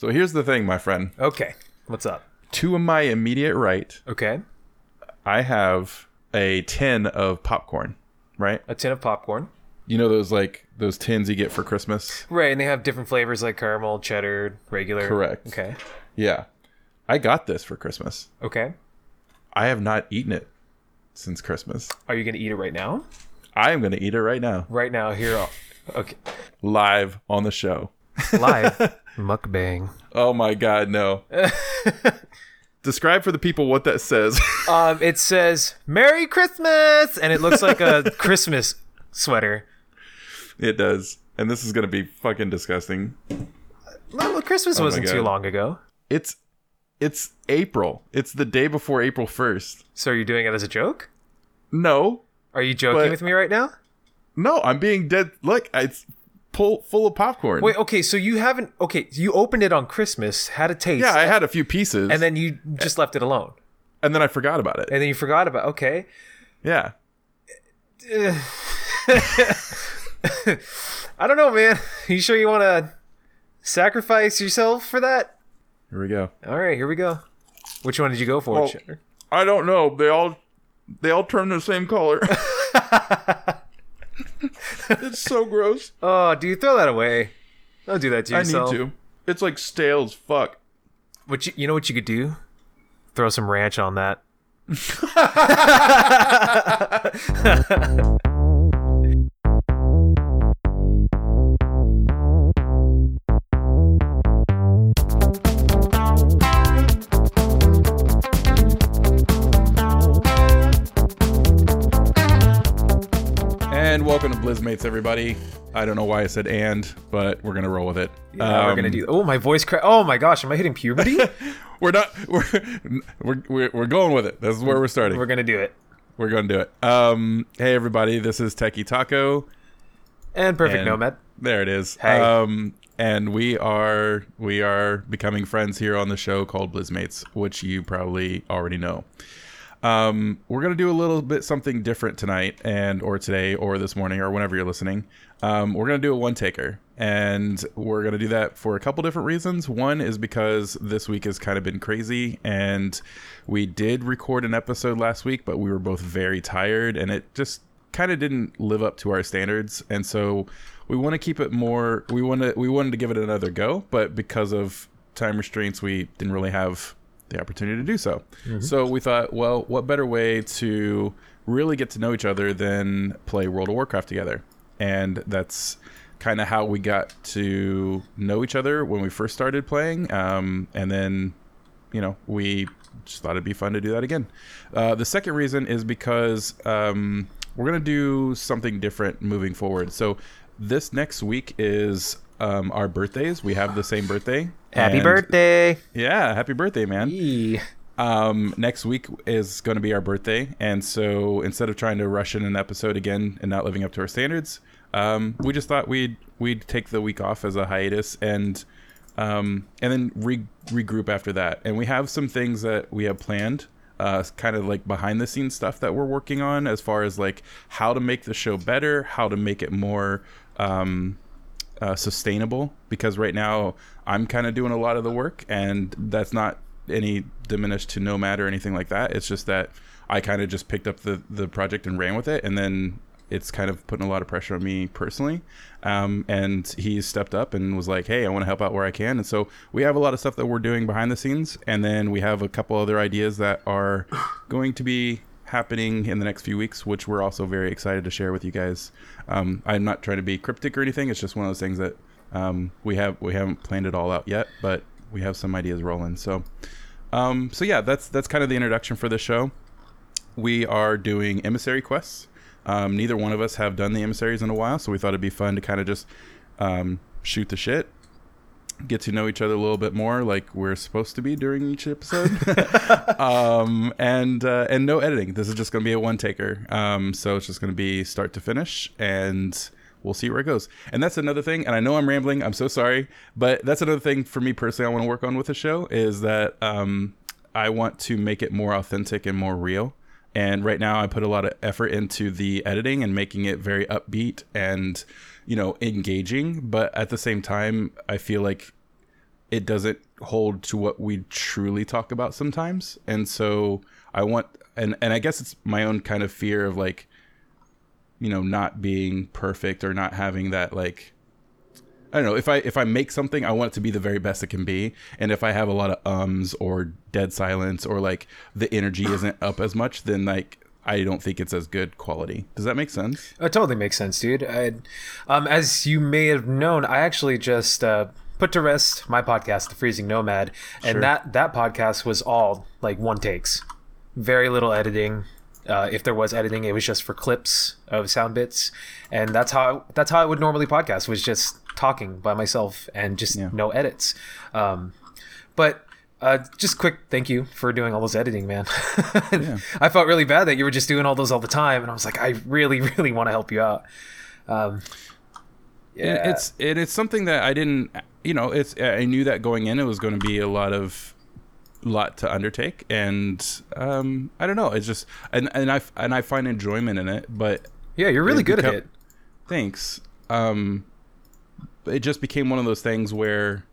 So here's the thing, my friend. Okay. What's up? To my immediate right, Okay. I have a tin of popcorn. Right? A tin of popcorn. You know those like those tins you get for Christmas? Right, and they have different flavors like caramel, cheddar, regular. Correct. Okay. Yeah. I got this for Christmas. Okay. I have not eaten it since Christmas. Are you gonna eat it right now? I am going to eat it right now, Right now, here. Okay. live on the show. Live mukbang. Oh my god, no. Describe for the people what that says. Um, it says "Merry Christmas" and it looks like a Christmas sweater. it does. And this is going to be fucking disgusting. Well, Christmas wasn't too long ago. It's it's April. It's the day before April 1st. So are you doing it as a joke? No. Are you joking But- with me right now? No, I'm being dead. Look, it's full full of popcorn. Wait, okay, so you haven't okay, you opened it on Christmas, had a taste, yeah, I had a few pieces and then you just left it alone. and then I forgot about it. And then you forgot about okay. Yeah. I don't know, man. You sure you want to sacrifice yourself for that? Here we go. All right, here we go. Which one did you go for? Well- I don't know. They all they all turn the same color. it's so gross. Oh, do you throw that away. Don't do that to yourself. I need to. It's like stale as fuck. What you, you know what you could do? Throw some ranch on that. welcome to Blizzmates, everybody. I don't know why I said and, but we're gonna roll with it. Yeah, we're Um, gonna do. Oh, my voice crack. Oh my gosh, am I hitting puberty? We're not. We're, we're we're we're going with it. This is where we're starting. we're gonna do it. We're going to do it. Um, hey everybody, this is Techie Taco. And perfect And- nomad. There it is. Hey. Um, and we are we are becoming friends here on the show called Blizzmates, which you probably already know. Um, we're gonna do a little bit something different tonight, and or today, or this morning, or whenever you're listening. Um, we're gonna do a one taker, and we're gonna do that for a couple different reasons. One is because this week has kind of been crazy, and we did record an episode last week, but we were both very tired, and it just kind of didn't live up to our standards, and so we want to keep it more. We want to we wanted to give it another go, but because of time restraints, we didn't really have the opportunity to do so. So we thought, well, what better way to really get to know each other than play World of Warcraft together? And that's kind of how we got to know each other when we first started playing. Um, and then, you know, we just thought it'd be fun to do that again. Uh, the second reason is because um, we're going to do something different moving forward. So this next week is um, our birthdays. We have the same birthday. Happy And- birthday! yeah, happy birthday, man. Um, next week is going to be our birthday, and so instead of trying to rush in an episode again and not living up to our standards, um, we just thought we'd we'd take the week off as a hiatus and um, and then re- regroup after that. And we have some things that we have planned, uh, kind of like behind the scenes stuff that we're working on, as far as like how to make the show better, how to make it more. Um, uh, sustainable because right now I'm kind of doing a lot of the work, and that's not any diminished to Nomad or anything like that. It's just that I kind of just picked up the the project and ran with it, and then it's kind of putting a lot of pressure on me personally. Um, and he stepped up and was like, "Hey, I want to help out where I can." And so we have a lot of stuff that we're doing behind the scenes, and then we have a couple other ideas that are going to be happening in the next few weeks, which we're also very excited to share with you guys. Um, I'm not trying to be cryptic or anything. It's just one of those things that um, we have we haven't planned it all out yet, but we have some ideas rolling. So, um, so yeah, that's that's kind of the introduction for this show. We are doing emissary quests. Um, neither one of us have done the emissaries in a while, so we thought it'd be fun to kind of just um, shoot the shit, get to know each other a little bit more, like we're supposed to be during each episode. um, and uh, and no editing. This is just going to be a one taker. Um, so it's just going to be start to finish, and we'll see where it goes. And that's another thing. And I know I'm rambling. I'm so sorry, but that's another thing for me personally. I want to work on with the show is that um, I want to make it more authentic and more real. And right now, I put a lot of effort into the editing and making it very upbeat and, you know, engaging. But at the same time, I feel like it doesn't hold to what we truly talk about sometimes. And so I want and and I guess it's my own kind of fear of like you know not being perfect or not having that like I don't know if I if I make something I want it to be the very best it can be and if I have a lot of ums or dead silence or like the energy isn't up as much then like I don't think it's as good quality. Does that make sense? It totally makes sense, dude. I, um, as you may have known, I actually just uh, put to rest my podcast, The Freezing Nomad, and Sure. that that podcast was all like one takes, very little editing. Uh, if there was editing, it was just for clips of sound bits, and that's how that's how I would normally podcast was just talking by myself and just Yeah. no edits. Um, but uh, just quick thank you for doing all those editing, man. I felt really bad that you were just doing all those all the time, and I was like, I really, really want to help you out. Um, And yeah, it's and it's something that I didn't you know it's I knew that going in it was going to be a lot of lot to undertake and um I don't know it's just and and I and I find enjoyment in it but yeah, you're really it good at it. thanks um it just became one of those things where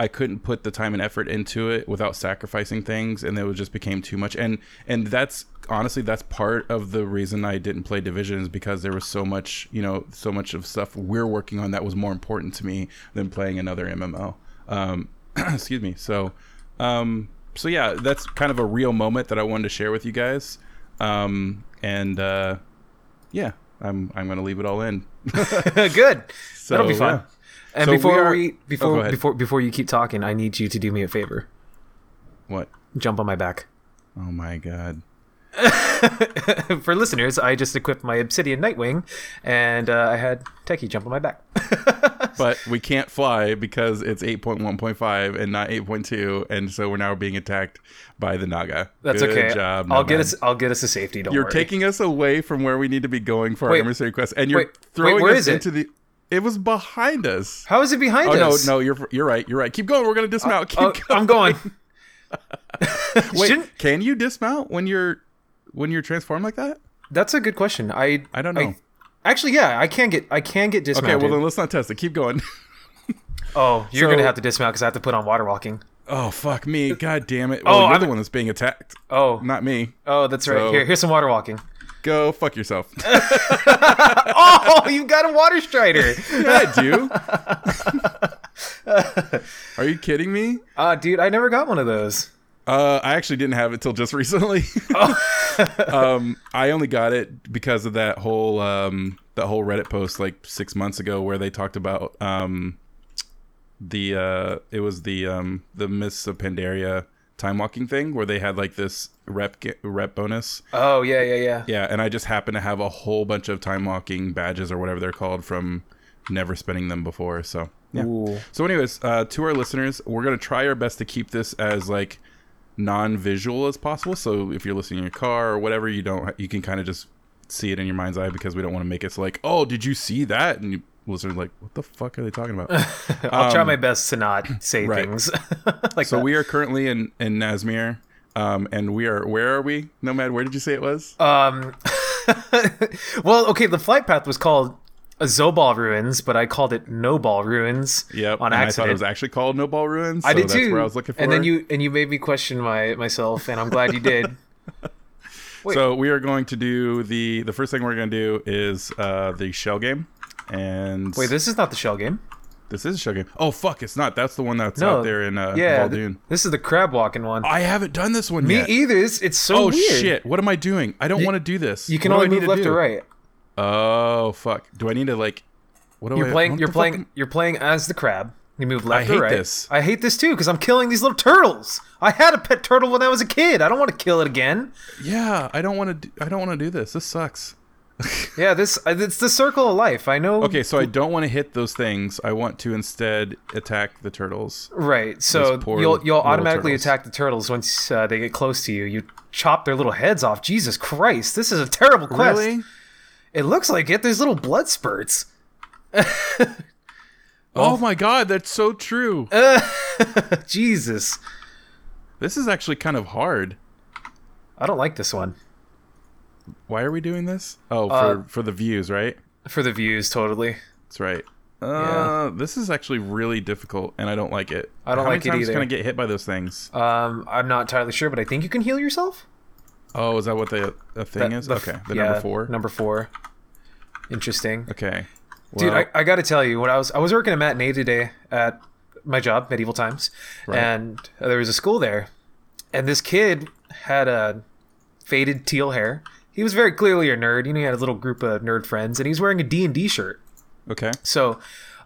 I couldn't put the time and effort into it without sacrificing things and it just became too much and and that's honestly that's part of the reason I didn't play division is because there was so much you know so much of stuff we're working on that was more important to me than playing another MMO um excuse me so um so yeah that's kind of a real moment that I wanted to share with you guys um and uh yeah I'm I'm going to leave it all in good. So, That'll be fun. yeah. And So we before are- we, Oh, before ahead. before before you keep talking, I need you to do me a favor. what Jump on my back. oh my god For listeners, I just equipped my Obsidian Nightwing, and uh, I had Techie jump on my back. but we can't fly because it's 8.1.5 and not 8.2 and so we're now being attacked by the naga That's Good okay. job I'll get us. I'll get us to safety. Don't you're worry. taking us away from where we need to be going for Wait. our emissary quest and you're Wait, wait, throwing where us into the it was behind us How is it behind oh no us? no you're you're right you're right keep going we're gonna dismount uh, keep Oh, going. I'm going. Wait, Shouldn't- can you dismount when you're when you're transformed like that That's a good question. I i don't know actually, yeah, I can get. I can get dismount. okay well then let's not test it keep going oh, you're So- gonna have to dismount because I have to put on water walking. oh fuck me god damn it Oh, well, you're I'm- the one that's being attacked Oh, not me oh, that's right. So- Here, here's some water walking. Go fuck yourself Oh, you've got a water strider. Yeah, I do. Are you kidding me? Uh, dude, I never got one of those. Uh, I actually didn't have it till just recently. um, I only got it because of that whole um, that whole Reddit post like six months ago where they talked about um, the uh, it was the um, the Mists of Pandaria time walking thing where they had like this rep rep bonus. Oh yeah, yeah, yeah. Yeah, and I just happen to have a whole bunch of time walking badges or whatever they're called from never spending them before. So yeah. Ooh. So, anyways, uh, to our listeners, we're gonna try our best to keep this as like non-visual as possible. So, if you're listening in your car or whatever, you don't you can kind of just see it in your mind's eye because we don't want to make it so like, oh, did you see that? And you listeners like, what the fuck are they talking about? I'll try my best to not say Um, right. things like so that. we are currently in in Nazmir, um, and we are where are we? Nomad, where did you say it was? Um, well, okay, the flight path was called Zobal Ruins, but I called it No Ball Ruins yep, on and I thought accident. it was actually called No Ball Ruins. I so did that's too. Where I was looking for. And then you and you made me question my myself, and I'm glad you did. Wait. So we are going to do the the first thing we're going to do is uh, the shell game, and Wait, this is not the shell game. This is a shell game. Oh fuck, it's not. That's the one that's No, out there in uh, yeah, this is the crab walking one. I haven't done this one yet. Me yet. either. It's, it's so oh weird. shit! What am I doing? I don't want to do this. You can What do only I move need to left do? or right. Oh fuck! Do I need to like? What do You're I? playing. what You're the playing. am- You're playing as the crab. You move left hate or right. this. I hate this too because I'm killing these little turtles. I had a pet turtle when I was a kid. I don't want to kill it again. Yeah, I don't want to. Do, I don't want to do this. This sucks. Yeah, this uh, it's the circle of life. I know. Okay, so I don't want to hit those things. I want to instead attack the turtles. Right. So you'll you'll automatically turtles. attack the turtles once uh, they get close to you. You chop their little heads off. Jesus Christ! This is a terrible quest. Really? It looks like it. There's little blood spurts. Oh my god, that's so true. Jesus. This is actually kind of hard. I don't like this one. Why are we doing this? Oh, for Uh, for the views, right? For the views, totally. That's right. Uh, this is actually really difficult, and I don't like it. I don't How like it many times either. Can I get hit by those things? Um, I'm not entirely sure, but I think you can heal yourself. Oh, is that what the, the thing That- is? the okay, the yeah, number four. Number four. Interesting. Okay. Dude, I, I got to tell you, when I was I was working a matinee today at my job, Medieval Times, Right. and there was a school there, and this kid had a faded teal hair. He was very clearly a nerd. You know, he had a little group of nerd friends, and he's wearing a D and D shirt. okay. So,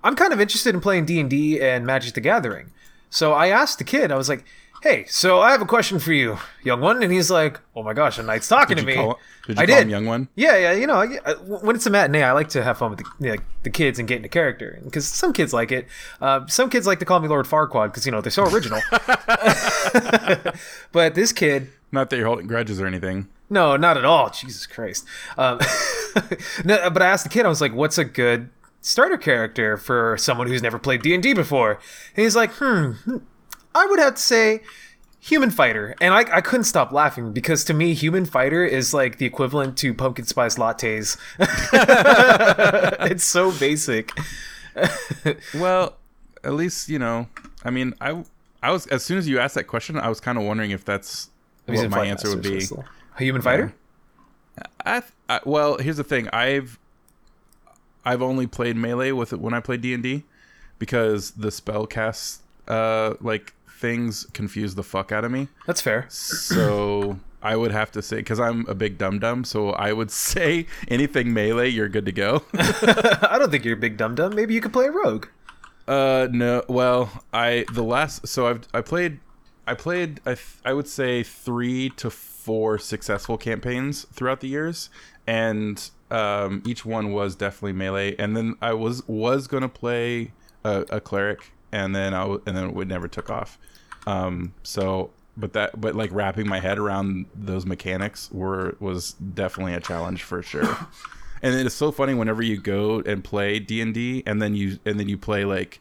I'm kind of interested in playing D and D and Magic the Gathering. So I asked the kid, I was like, "Hey, so I have a question for you, young one," and he's like, "Oh my gosh, a knight's talking Did to me." call, did you I call did. him young one? Yeah, yeah, you know, I, I- when it's a matinee, I like to have fun with the, you know, the kids and get into character because some kids like it. Uh, some kids like to call me Lord Farquaad because you know they're so original. but this kid, Not that you're holding grudges or anything. No, not at all. Jesus Christ. Um, no, but I asked the kid, I was like, "What's a good starter character for someone who's never played D and D before?" And he's like, "Hmm, I would have to say." Human Fighter, and I, I couldn't stop laughing because to me, Human Fighter is like the equivalent to pumpkin spice lattes. it's so basic. Well, at least you know. I mean, I I was as soon as you asked that question, I was kind of wondering if that's what my answer would be. Masters, the- Human Fighter. I, th- I well, here's the thing. I've I've only played melee with it when I played D and D because the spell cast uh like things confuse the fuck out of me. That's fair. So I would have to say because I'm a big dum dum, so I would say anything melee, you're good to go. I don't think you're a big dum dum. Maybe you could play a rogue. Uh no, well, I the last so I've I played I played I th- I would say 3 to 4 successful campaigns throughout the years and um each one was definitely melee and then I was was to play a, a cleric and then I w- and then it never took off. Um so but that but like wrapping my head around those mechanics were was definitely a challenge for sure. and it is so funny whenever you go and play d&d and then you and then you play like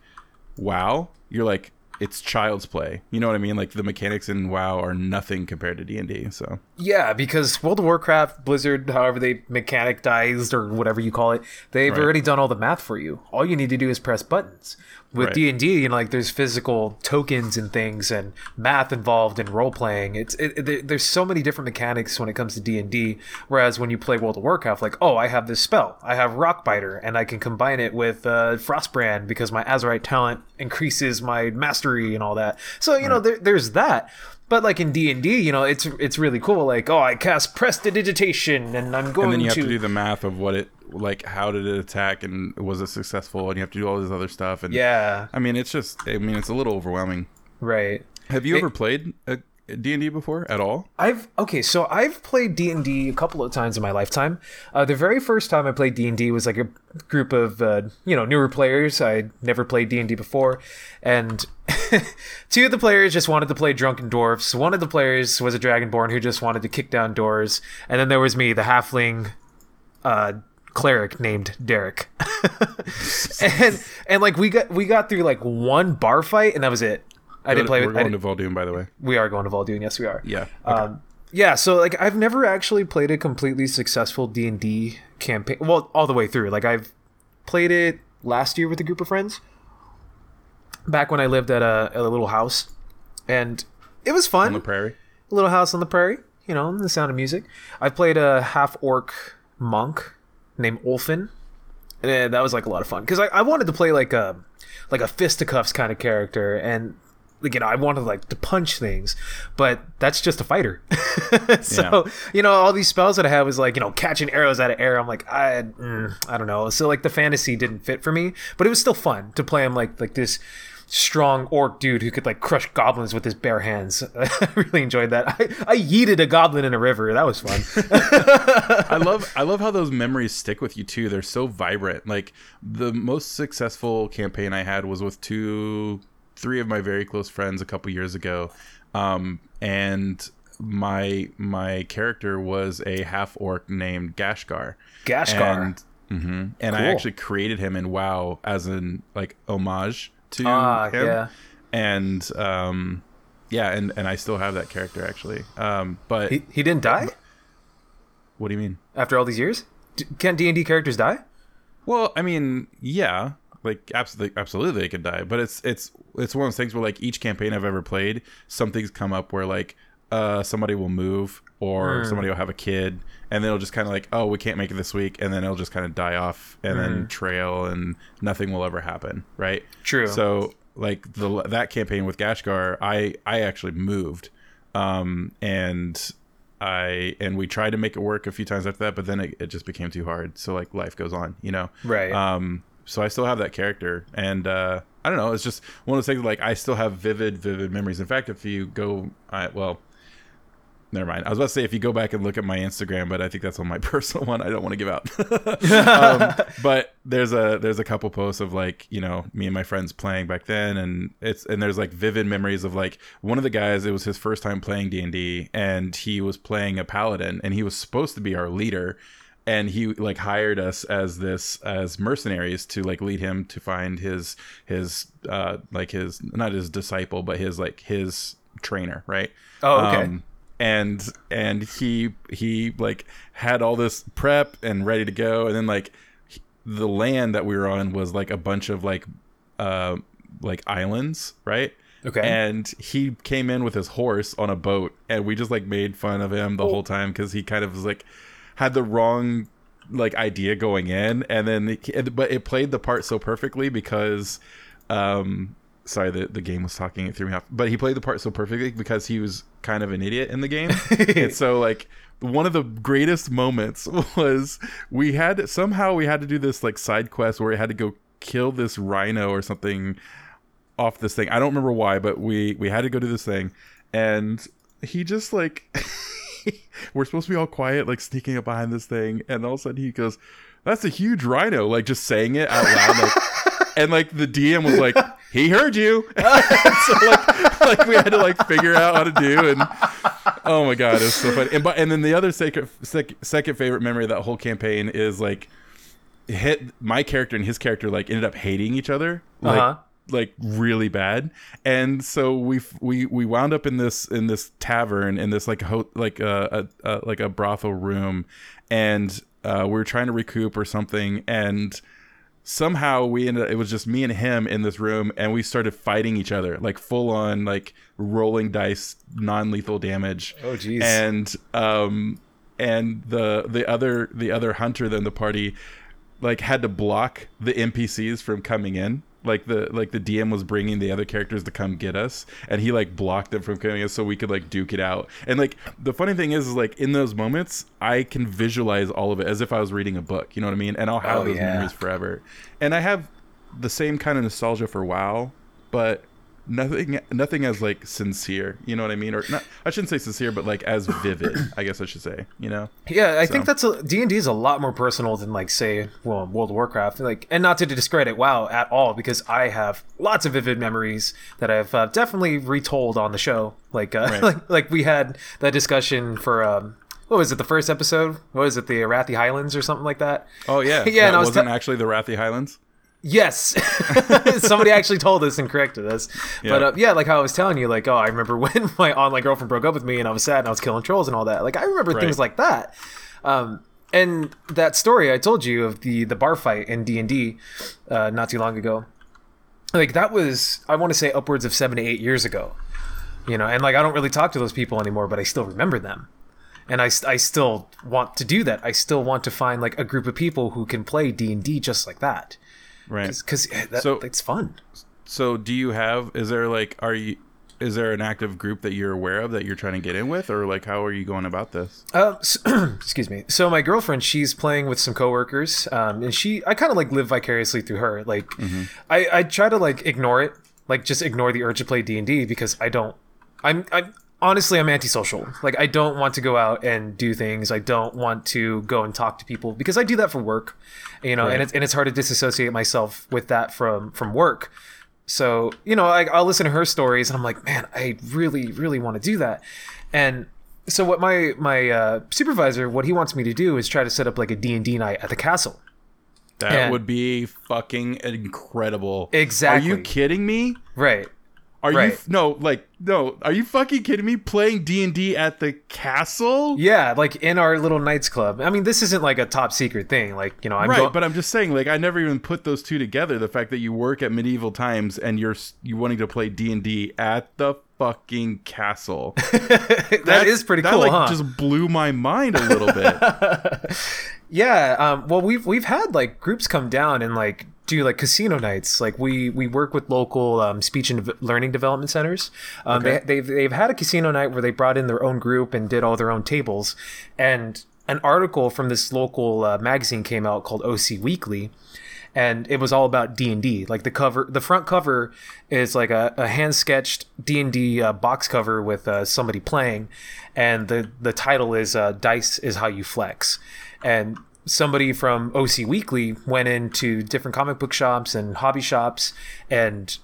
wow you're like it's child's play you know what i mean like the mechanics in wow are nothing compared to d&d so Yeah, because World of Warcraft, Blizzard, however they mechanicized or whatever you call it, they've Right. already done all the math for you. All you need to do is press buttons. With Right. D and D, you know, like there's physical tokens and things and math involved in role playing. It's it, it, there's so many different mechanics when it comes to D and D. Whereas when you play World of Warcraft, like oh, I have this spell, I have Rockbiter, and I can combine it with uh, Frostbrand because my Azerite talent increases my mastery and all that. So you know, there, there's that. But like in D and D, you know, it's it's really cool. Like, oh, I cast prestidigitation, and I'm going and then you have to, to do the math of what it like how did it attack and was it successful and you have to do all this other stuff and yeah, i mean it's just i mean it's a little overwhelming right. have you It- ever played a d&d before at all I've okay, so I've played D and D a couple of times in my lifetime. Uh, the very first time I played D and D was like a group of uh, you know newer players. I never played D and D before, and two of the players just wanted to play drunken dwarfs. One of the players was a dragonborn who just wanted to kick down doors, and then there was me, the halfling uh, cleric named Derek. and and like we got we got through like one bar fight, and that was it. I didn't play with. we're with. Going to Vol'dun, by the way we are going to Vol'dun. Yes, we are. yeah okay. Um, yeah, so like I've never actually played a completely successful D and D campaign. Well, all the way through. Like I've played it last year with a group of friends. Back when I lived at a, at a little house, and it was fun. on the prairie a little house on the prairie. You know, the sound of music. I played a half orc monk named Ulfin, and that was like a lot of fun because I, I wanted to play like a like a fisticuffs kind of character, and you know I wanted like to punch things, but that's just a fighter. so you know all these spells that I had was like you know catching arrows out of air. I'm like I mm, I don't know. So like the fantasy didn't fit for me, but it was still fun to play him like like this strong orc dude who could like crush goblins with his bare hands. I really enjoyed that. I, I yeeted a goblin in a river. That was fun. I love I love how those memories stick with you too. They're so vibrant. Like the most successful campaign I had was with two three of my very close friends a couple years ago. Um, and my my character was a half orc named Gashgar. Gashgar. And mhm. and I actually created him in WoW as an like homage to Ah, him. yeah. And um yeah, and, and I still have that character actually. Um but He, he didn't die what do you mean? after all these years. D- can't D and D characters die? Well, I mean, yeah. Like absolutely absolutely they could die but it's it's it's one of those things where like each campaign i've ever played something's come up where like uh somebody will move or Hmm. somebody will have a kid and then it'll just kind of like oh we can't make it this week and then it'll just kind of die off and Hmm. then trail and nothing will ever happen right True. so like the that campaign with gashgar i i actually moved um and i and we tried to make it work a few times after that but then it, it just became too hard so like life goes on you know Right. um so i still have that character and uh i don't know it's just one of those things like i still have vivid vivid memories. In fact if you go i well never mind. I was about to say if you go back and look at my instagram but i think that's on my personal one i don't want to give out. Um, but there's a there's a couple posts of like you know me and my friends playing back then and it's and there's like vivid memories of like one of the guys it was his first time playing d&d and he was playing a paladin and he was supposed to be our leader and he like hired us as this as mercenaries to like lead him to find his his uh like his not his disciple but his like his trainer right Oh, okay. Um, and and he he like had all this prep and ready to go and then like he- the land that we were on was like a bunch of like uh like islands right Okay. and he came in with his horse on a boat and we just like made fun of him the whole time because he kind of was like had the wrong like idea going in and then it, but it played the part so perfectly because um sorry the, the game was talking it threw me off but he played the part so perfectly because he was kind of an idiot in the game and so like one of the greatest moments was we had somehow we had to do this like side quest where we had to go kill this rhino or something off this thing. I don't remember why, but we we had to go do this thing, and he just like we're supposed to be all quiet, like sneaking up behind this thing, and all of a sudden he goes, "That's a huge rhino!" Like just saying it out loud, like, and like the DM was like, "He heard you," so like like we had to like figure out how to do, and oh my god, it's so funny. And but and then the other second sec, second favorite memory of that whole campaign is like hit my character and his character like ended up hating each other like Uh-huh. Like really bad. And so we we we wound up in this in this tavern in this like ho- like a, a, a like a brothel room. And uh, we were trying to recoup or something. And somehow we ended it was just me and him in this room and we started fighting each other like full on like rolling dice non-lethal damage. Oh, jeez. and um and the the other the other hunter than the party like had to block the npcs from coming in like the like the dm was bringing the other characters to come get us and he like blocked them from coming in so we could like duke it out. And like the funny thing is, is like in those moments i can visualize all of it as if i was reading a book you know what i mean? And i'll oh, have Oh, those yeah. memories forever. And i have the same kind of nostalgia for wow but nothing nothing as like sincere you know what i mean or not i shouldn't say sincere but like as vivid i guess i should say you know Yeah, I think So- that's d&d is a lot more personal than like say well World of Warcraft. Like, and not to discredit WoW at all because I have lots of vivid memories that I've uh, definitely retold on the show. Like, uh, Right. like like we had that discussion for um, what was it the first episode? What was it the Arathi Highlands or something like that? oh yeah Yeah, and that I was wasn't actually the Rathi highlands Yes, somebody actually told us and corrected us. But Yeah. uh, yeah, like how I was telling you, like oh, I remember when my online girlfriend broke up with me and I was sad and I was killing trolls and all that. Like I remember things like that. Um, and that story I told you of the the bar fight in D and D uh, not too long ago, like that was I want to say upwards of seven to eight years ago. You know, and like I don't really talk to those people anymore, but I still remember them. And I, I still want to do that. I still want to find like a group of people who can play D and D just like that, right because that, So- it's fun. so do you have is there like are you is there an active group that you're aware of that you're trying to get in with or like how are you going about this Uh, s excuse me. So my girlfriend, she's playing with some coworkers, um, and she, I kind of like live vicariously through her. Like, I, I try to like ignore it, like just ignore the urge to play D and D because I don't. I'm, I'm honestly, I'm antisocial. Like, I don't want to go out and do things. I don't want to go and talk to people because I do that for work, you know, Right. and it's and it's hard to disassociate myself with that from from work. So you know, I, I'll listen to her stories, and I'm like, man, I really, really want to do that. And so what my my uh, supervisor, what he wants me to do is try to set up like a D and D night at the castle. that Yeah. would be fucking incredible Exactly. are you kidding me Right. Are you Right. f- no like no? Are you fucking kidding me? Playing D and D at the castle? Yeah, like in our little Knights Club. I mean, this isn't like a top secret thing. Like, you know, I'm right, go- but I'm just saying, like, I never even put those two together. The fact that you work at medieval times and you're you wanting to play D and D at the fucking castle. that is pretty that, cool, like, huh? Just blew my mind a little bit. Yeah, um, well, we've we've had like groups come down and like do like casino nights. Like we we work with local um, speech and learning development centers. Um, Okay. they, they've they've had a casino night where they brought in their own group and did all their own tables. And an article from this local uh, magazine came out called OC Weekly. And it was all about D and D. Like the cover, the front cover is like a, a hand sketched D and D uh, box cover with uh, somebody playing, and the the title is uh, "Dice is how you flex." and somebody from OC Weekly went into different comic book shops and hobby shops and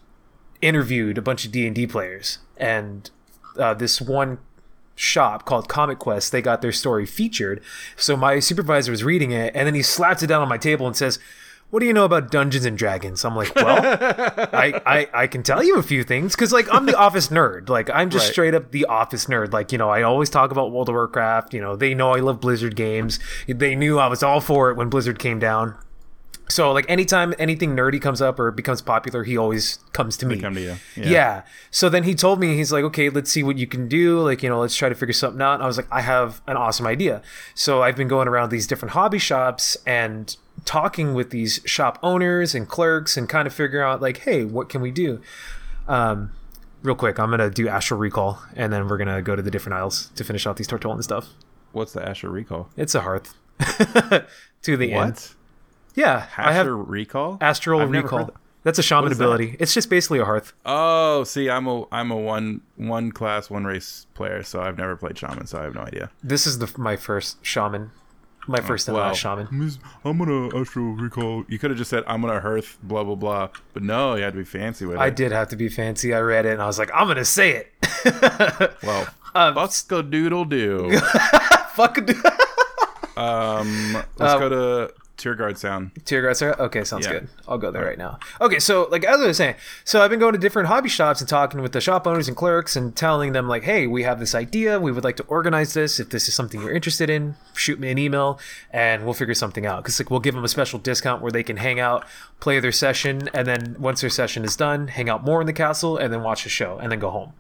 interviewed a bunch of D&D players. And uh, this one shop called Comic Quest they got their story featured. So my supervisor was reading it and then he slaps it down on my table and says what do you know about Dungeons and Dragons? I'm like, well, I, I, I can tell you a few things because like I'm the Office nerd. Like I'm just Right. straight up the Office nerd. Like you know, I always talk about World of Warcraft. You know, they know I love Blizzard games. They knew I was all for it when Blizzard came down. So like anytime anything nerdy comes up or becomes popular, he always comes to me. come to you. Yeah. Yeah. So then he told me he's like, okay, let's see what you can do. Like you know, let's try to figure something out. And I was like, I have an awesome idea. So I've been going around these different hobby shops and talking with these shop owners and clerks and kind of figuring out like, hey, what can we do? Um, real quick, I'm gonna do Astral Recall and then we're gonna go to the different aisles to finish out these Tortollan and stuff. What's the Astral recall? It's a hearth. to the end. What? Yeah, I have recall? Astral I've Recall. That's a shaman is that? ability. It's just basically a hearth. Oh, see, I'm a I'm a one one class one race player, so I've never played shaman, so I have no idea. This is the my first shaman, my first and Wow. last shaman. I'm gonna astral recall. You could have just said I'm gonna hearth blah blah blah, but no, you had to be fancy with it. I did have to be fancy. I read it and I was like, I'm gonna say it. Well, Um, fuck a doodle do. Fuck. it. Um, let's Uh, go to Tiragarde Sound. Tear gas. Okay, sounds Yeah. good. I'll go there right now. Okay, so like as I was saying, so I've been going to different hobby shops and talking with the shop owners and clerks and telling them like, hey, we have this idea. We would like to organize this. If this is something you're interested in, shoot me an email and we'll figure something out. Because like we'll give them a special discount where they can hang out, play their session, and then once their session is done, hang out more in the castle and then watch the show and then go home.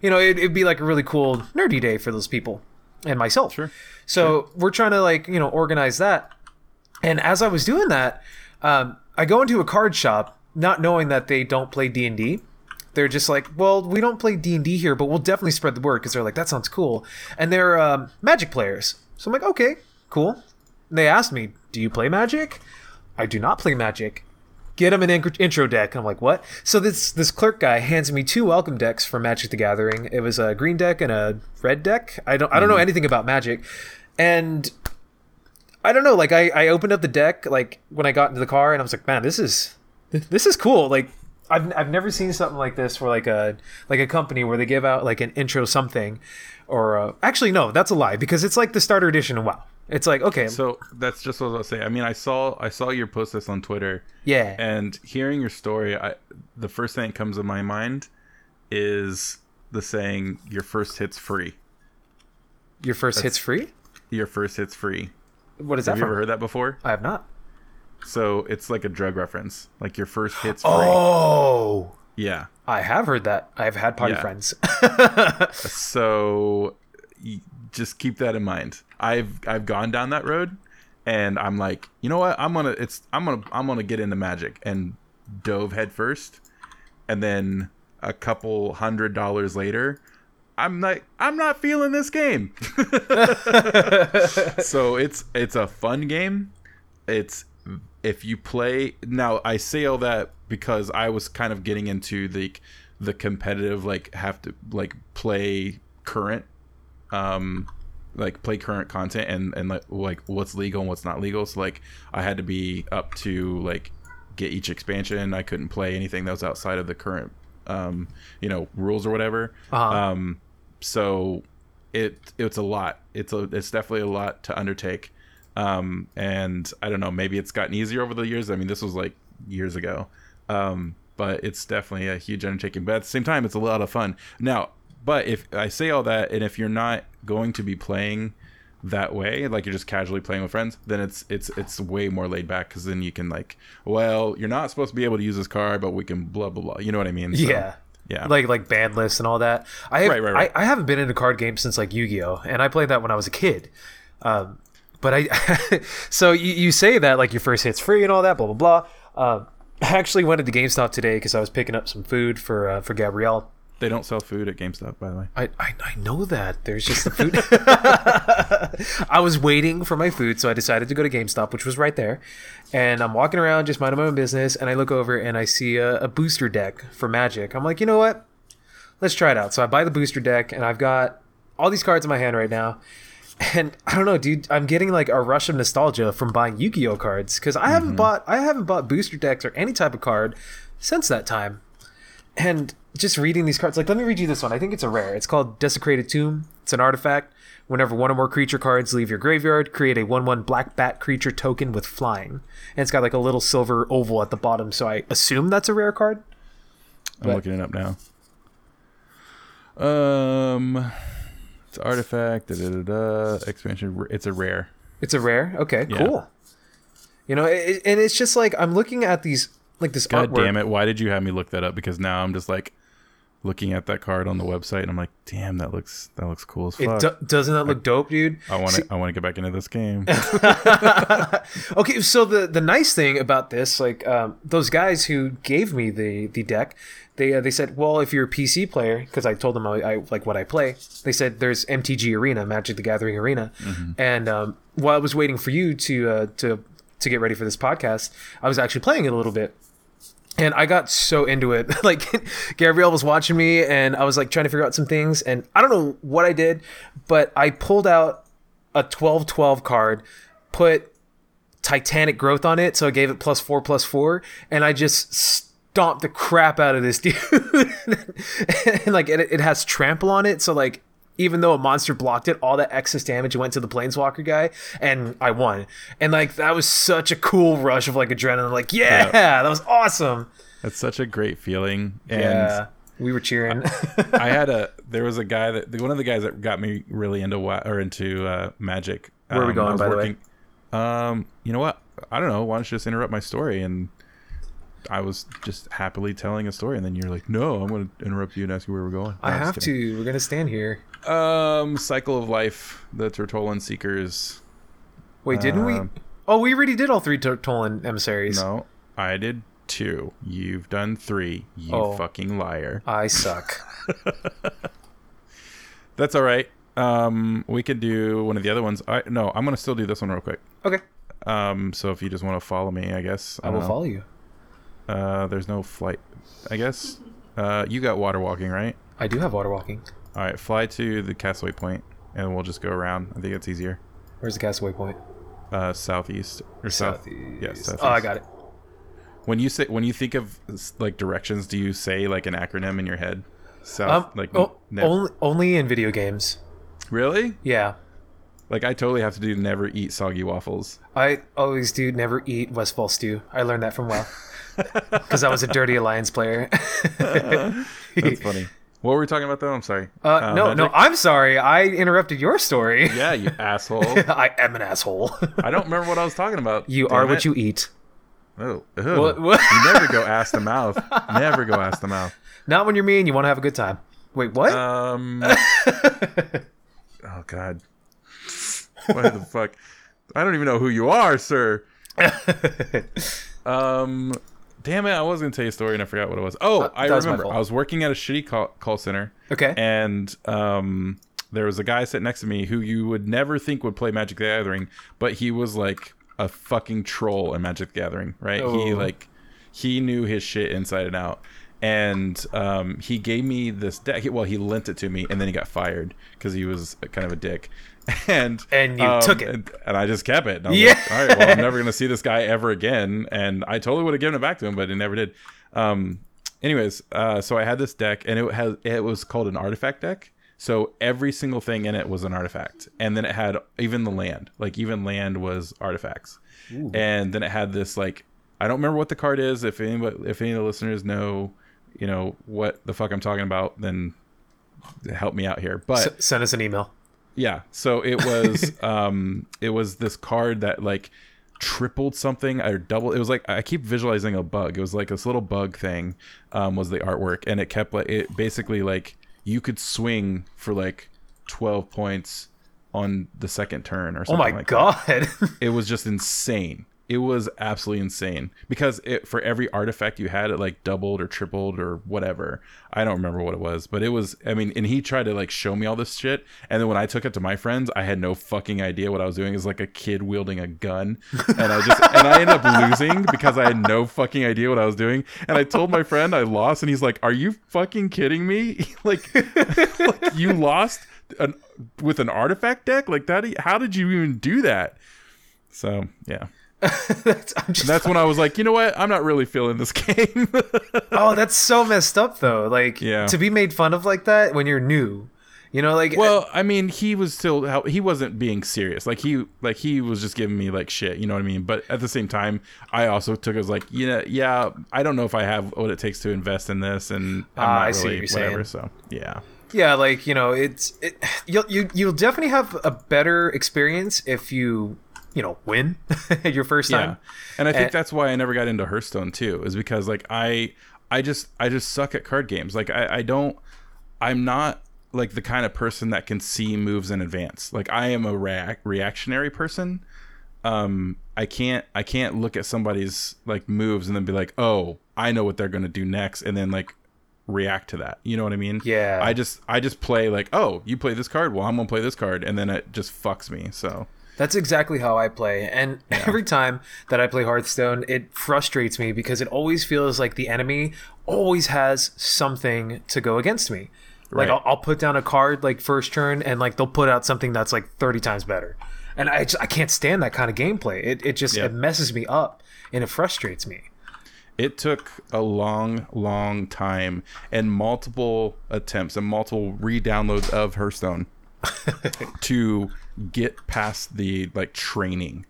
You know, it, it'd be like a really cool nerdy day for those people and myself. Sure. So we're trying to like you know organize that. And as I was doing that, um, I go into a card shop, not knowing that they don't play D and D. They're just like, well, we don't play D and D here, but we'll definitely spread the word because they're like, that sounds cool, and they're um, Magic players. So I'm like, okay, cool. And they asked me, do you play Magic? I do not play Magic. Get them an in- intro deck. I'm like, what? So this this clerk guy hands me two welcome decks for Magic the Gathering. It was a green deck and a red deck. I don't I don't know anything about Magic, and I don't know. Like I, I opened up the deck like when I got into the car, and I was like, man, this is this is cool. Like I've I've never seen something like this for like a like a company where they give out like an intro something, or uh, actually no, that's a lie because it's like the starter edition of WoW. It's like okay, So that's just what I was saying. I mean, I saw I saw your post this on Twitter, yeah, and hearing your story, I the first thing that comes to my mind is the saying "Your first hit's free." your first hits free. Your first hit's free. What is Have that Have you from? ever heard that before? I have not. So it's like a drug reference. Like your first hit's free. Oh, Yeah. I have heard that. I've had party Yeah. friends. So just keep that in mind. I've I've gone down that road, and I'm like, you know what? I'm gonna it's I'm gonna I'm gonna get into magic and dove head first, and then a couple hundred dollars later. I'm like I'm not feeling this game. so it's it's a fun game. It's if you play now I say all that because I was kind of getting into the the competitive like have to like play current um like play current content and and like like what's legal and what's not legal so like I had to be up to like get each expansion I couldn't play anything that was outside of the current um you know rules or whatever Uh-huh. um so it it's a lot it's a it's definitely a lot to undertake um and i don't know maybe it's gotten easier over the years i mean this was like years ago um but it's definitely a huge undertaking. But at the same time, it's a lot of fun. Now, but if I say all that, and if you're not going to be playing that way, like you're just casually playing with friends, then it's it's it's way more laid back because then you can like, well, you're not supposed to be able to use this card, but we can blah blah blah. You know what I mean? So, yeah. yeah. Like like ban lists and all that. I have, Right, right, right. I, I haven't been in a card game since like Yu-Gi-Oh, and I played that when I was a kid. Um, but I, so you, you say that like your first hit's free and all that, blah blah blah. Um, I actually went to GameStop today because I was picking up some food for uh, for Gabrielle. They don't sell food at GameStop, by the way. I, I, I know that there's just the food. I was waiting for my food, so I decided to go to GameStop, which was right there. And I'm walking around, just minding my own business, and I look over and I see a, a booster deck for Magic. I'm like, you know what? Let's try it out. So I buy the booster deck, and I've got all these cards in my hand right now. And I don't know, dude. I'm getting like a rush of nostalgia from buying Yu-Gi-Oh cards because I haven't mm-hmm. bought I haven't bought booster decks or any type of card since that time and just reading these cards like let me read you this one i think it's a rare it's called desecrated tomb it's an artifact whenever one or more creature cards leave your graveyard create a 1-1 black bat creature token with flying and it's got like a little silver oval at the bottom so i assume that's a rare card I'm But- looking it up now. Um, it's artifact. Da, da, da, da, expansion. It's a rare. it's a rare okay Yeah. cool you know it, and it's just like i'm looking at these like this God artwork damn it! Why did you have me look that up? Because now I'm just like looking at that card on the website, and I'm like, damn, that looks that looks cool as it fuck. do- doesn't that look dope dude I want to I want to get back into this game. okay so the the nice thing about this like um, those guys who gave me the the deck they uh, they said well if you're a pc player because i told them I, I like what i play they said there's mtg arena magic the gathering arena and um, while i was waiting for you to uh, to to get ready for this podcast i was actually playing it a little bit and I got so into it. like Gabrielle was watching me and I was like trying to figure out some things and I don't know what I did, but I pulled out a 12-12 card, put Titanic growth on it, so I gave it plus 4 plus 4 and I just stomped the crap out of this dude. and like it, it has trample on it, so like even though a monster blocked it, all that excess damage went to the planeswalker guy, and I won. And like that was such a cool rush of like adrenaline. Like, yeah, that was awesome. That's such a great feeling. And yeah, we were cheering. I had a there was a guy that one of the guys that got me really into or into uh, magic. Where are we Um, going, I by the way? Um, you know what? I don't know. Why don't you just interrupt my story? And I was just happily telling a story, and then you're like, "No, I'm going to interrupt you and ask you where we're going." I No, I'm have to. We're gonna stand here. Um, Cycle of Life, the Tortollan Seekers. Wait, didn't we? Um, Oh, we already did all three Tolan emissaries. No, I did two. You've done three. You Oh. fucking liar. I suck. That's all right. Um, we could do one of the other ones. I no, I'm gonna still do this one real quick. Okay, Um, so if you just want to follow me, I guess I will know. follow you. Uh, there's no flight. I guess. Uh, you got water walking, right? I do have water walking. All right, fly to the castaway point, and we'll just go around. I think it's easier. Where's the castaway point? Uh, southeast or south. Yeah, southeast. Oh, I got it. When you say when you think of like directions, do you say like an acronym in your head? South, Um, like oh, ne- only only in video games. really? Yeah, Like I totally have to do never eat soggy waffles. I always do. Never eat Westfall stew. I learned that from WoW because I was a Dirty Alliance player. That's funny. What were we talking about though? I'm sorry. Uh, no, no, Magic? I'm sorry. I interrupted your story. Yeah, you asshole. I am an asshole. I don't remember what I was talking about. you Damn are what it. you eat. Oh. What- what? you never go ass to mouth. Never go ass to mouth. Not when you're mean. you want to have a good time. Wait, what? Um. oh God. What the fuck? I don't even know who you are, sir. Um. Damn it! I was gonna tell you a story and I forgot what it was. Oh, Uh, I remember. I was working at a shitty call, call center, okay. and um, there was a guy sitting next to me who you would never think would play Magic the Gathering, but he was like a fucking troll in Magic the Gathering, right? He Oh. like he knew his shit inside and out. And um, he gave me this deck. Well, he lent it to me, and then he got fired because he was kind of a dick. And And you um, took it. and, and I just kept it. And I was Yeah. like, all right, well, I'm never gonna see this guy ever again. And I totally would have given it back to him, but he never did. Um, anyways, uh, so I had this deck, and it has it was called an artifact deck. So every single thing in it was an artifact, and then it had even the land, like even land was artifacts, and then it had this like. I don't remember what the card is. If any if any of the listeners know, you know what the fuck I'm talking about, then help me out here. But S- send us an email. Yeah, so it was um it was this card that like tripled something or double it was like I keep visualizing a bug. It was like this little bug thing um was the artwork and it kept like it basically like you could swing for like 12 points on the second turn or something. Oh my like god. that. It was just insane. It was absolutely insane because it for every artifact you had, it like doubled or tripled or whatever. I don't remember what it was, but it was. I mean, and he tried to like show me all this shit, and then when I took it to my friends, I had no fucking idea what I was doing. It was like a kid wielding a gun, and I just and I ended up losing because I had no fucking idea what I was doing. And I told my friend I lost, and he's like, "Are you fucking kidding me? like, like you lost an, with an artifact deck like that? How did you even do that?" So yeah. that's, That's when I was like, you know what? I'm not really feeling this game. oh, that's so messed up though. Like Yeah. to be made fun of like that when you're new. You know, like well, I mean, he was still he wasn't being serious. Like he like he was just giving me like shit. You know what I mean? But at the same time, I also took it as like, yeah, yeah. I don't know if I have what it takes to invest in this, and I'm Ah, not I see what you're whatever. saying. So yeah, yeah, like you know, it's it, you'll you you'll definitely have a better experience if you you know win your first time. yeah. And I think And- that's why I never got into Hearthstone too, is because like I I just I just suck at card games. Like I I don't I'm not like the kind of person that can see moves in advance. Like I am a react reactionary person. Um I can't I can't look at somebody's like moves and then be like, "Oh, I know what they're going to do next." And then like react to that. You know what I mean? Yeah. I just I just play like, "Oh, you play this card? Well, I'm going to play this card." And then it just fucks me. So That's exactly how I play. And every time that I play Hearthstone, it frustrates me because it always feels like the enemy always has something to go against me. Like I'll, I'll put down a card like first turn and like they'll put out something that's like 30 times better. And I just, I can't stand that kind of gameplay. It, it just Yeah. it messes me up and it frustrates me. it took a long, long time and multiple attempts and multiple re-downloads of Hearthstone to get past the like training.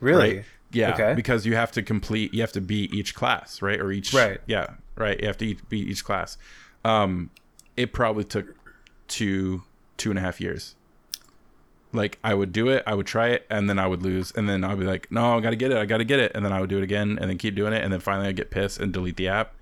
Really? Right? Yeah, Okay. because you have to complete, you have to beat each class, right? Or each, Right. Yeah, right. You have to each, beat each class. Um, it probably took two, two and a half years. Like I would do it, I would try it, and then I would lose, and then I'd be like, "No, I gotta get it, I gotta get it," and then I would do it again, and then keep doing it, and then finally I'd get pissed and delete the app,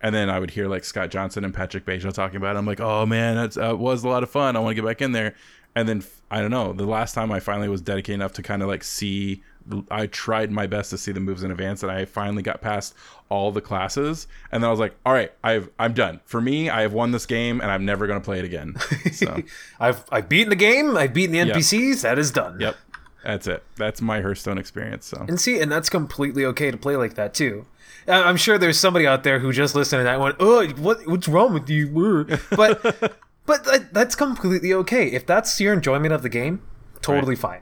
and then I would hear like Scott Johnson and Patrick Beja talking about it. I'm like, "Oh man, that uh, was a lot of fun. I want to get back in there," and then I don't know. The last time I finally was dedicated enough to kind of like see, I tried my best to see the moves in advance, and I finally got past all the classes, and then I was like, "All right, I've I'm done. For me, I have won this game, and I'm never gonna play it again." So. I've I've beaten the game, I've beaten the NPCs, that is done. Yep. That's it. That's my Hearthstone experience. So And see, and that's completely okay to play like that too. I'm sure there's somebody out there who just listened to that went, "Oh, what what's wrong with you?" Uh." But but that, that's completely okay if that's your enjoyment of the game. Totally fine,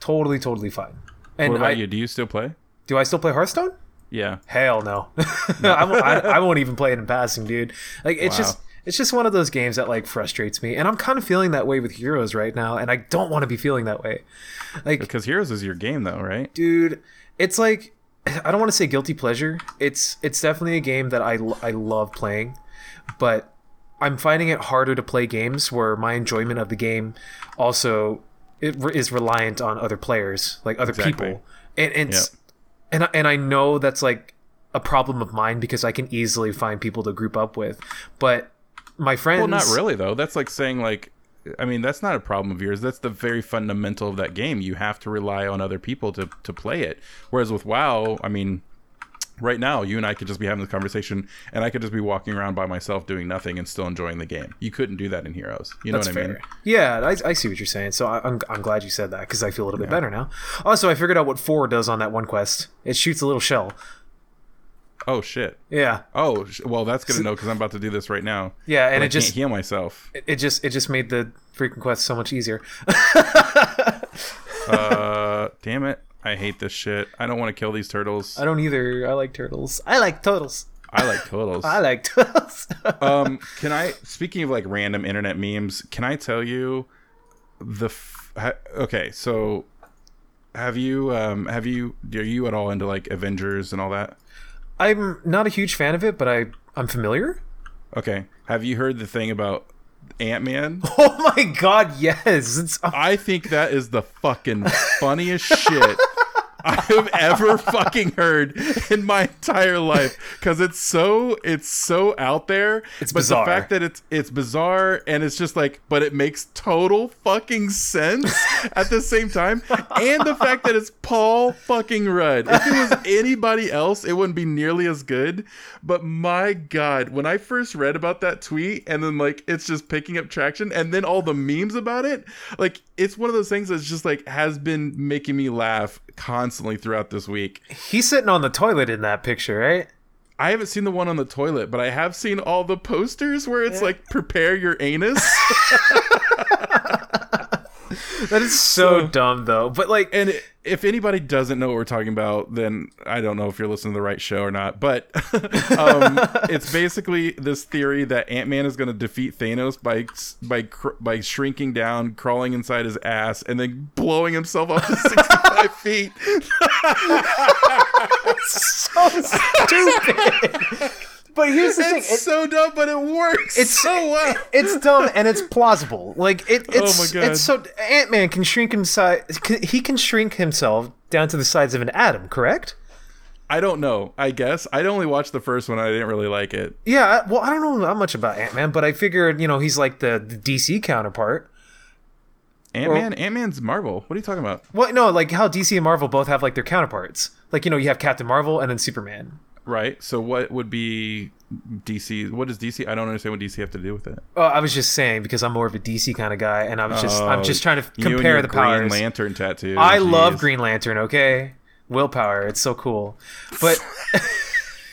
totally totally fine. And what about I, you? Do you still play? do I still play Hearthstone? Yeah. Hell no. I, won't, I, I won't even play it in passing, dude. Like it's Wow. just it's just one of those games that like frustrates me, and I'm kind of feeling that way with Heroes right now, and I don't want to be feeling that way. Like Because Heroes is your game though, right? dude it's like i don't want to say guilty pleasure it's it's definitely a game that i, I love playing but i'm finding it harder to play games where my enjoyment of the game also is reliant on other players like other Exactly. people and, and it's and, I- and i know that's like a problem of mine because i can easily find people to group up with but my friends Well, not really though. That's like saying like I mean, that's not a problem of yours. That's the very fundamental of that game. You have to rely on other people to to play it. Whereas with WoW, I mean, right now you and I could just be having this conversation and I could just be walking around by myself doing nothing and still enjoying the game. You couldn't do that in Heroes. You know That's what I mean? Yeah, I, I see what you're saying. So I, I'm, I'm glad you said that because I feel a little bit better now. Also, I figured out what four does on that one quest. It shoots a little shell. Oh shit. Yeah, Oh, sh- well, that's good to know because I'm about to do this right now. yeah, and I it just can't heal myself. it, it just it just made the freaking quest so much easier. uh, damn it! I hate this shit. I don't want to kill these turtles. I don't either. I like turtles. I like turtles. I like turtles. I like turtles. um, can I? Speaking of like random internet memes, can I tell you the? F- ha- okay, so Have you um have you are you at all into like Avengers and all that? I'm not a huge fan of it, but I I'm familiar. Okay. Have you heard the thing about Ant Man? Oh my god, yes. It's, I think that is the fucking funniest shit I've ever fucking heard in my entire life because it's so it's so out there. It's but bizarre. the fact that it's it's bizarre and it's just like, but it makes total fucking sense at the same time, and the fact that it's Paul fucking Rudd. If it was anybody else, it wouldn't be nearly as good. But my god, when I first read about that tweet and then like it's just picking up traction, and then all the memes about it, like it's one of those things that's just like has been making me laugh constantly throughout this week. he's sitting on the toilet in that picture, right? I haven't seen the one on the toilet, but I have seen all the posters where it's like prepare your anus. That is so, So- dumb though. But like and if anybody doesn't know what we're talking about, then I don't know if you're listening to the right show or not. But um, it's basically this theory that Ant Man is going to defeat Thanos by by by shrinking down, crawling inside his ass, and then blowing himself up to 65 feet. so stupid. But here's the thing. It's so dumb, but it works. it's so well. it's dumb and it's plausible. Like it, it's Oh it's so Ant Man can shrink inside. He can shrink himself down to the size of an atom. Correct? I don't know. I guess I only watched the first one. I didn't really like it. Yeah. Well, I don't know that much about Ant Man, but I figured you know he's like the, the DC counterpart. Ant Man, Ant Man's Marvel. What are you talking about? Well, no, like how DC and Marvel both have like their counterparts. Like you know you have Captain Marvel and then Superman. Right. So what would be DC? What does DC? I don't understand what DC have to do with it. Oh, I was just saying because I'm more of a DC kind of guy, and I was just I'm Oh, just trying to compare the Green powers. Lantern tattoo. I love Green Lantern. Okay, willpower. It's so cool, but.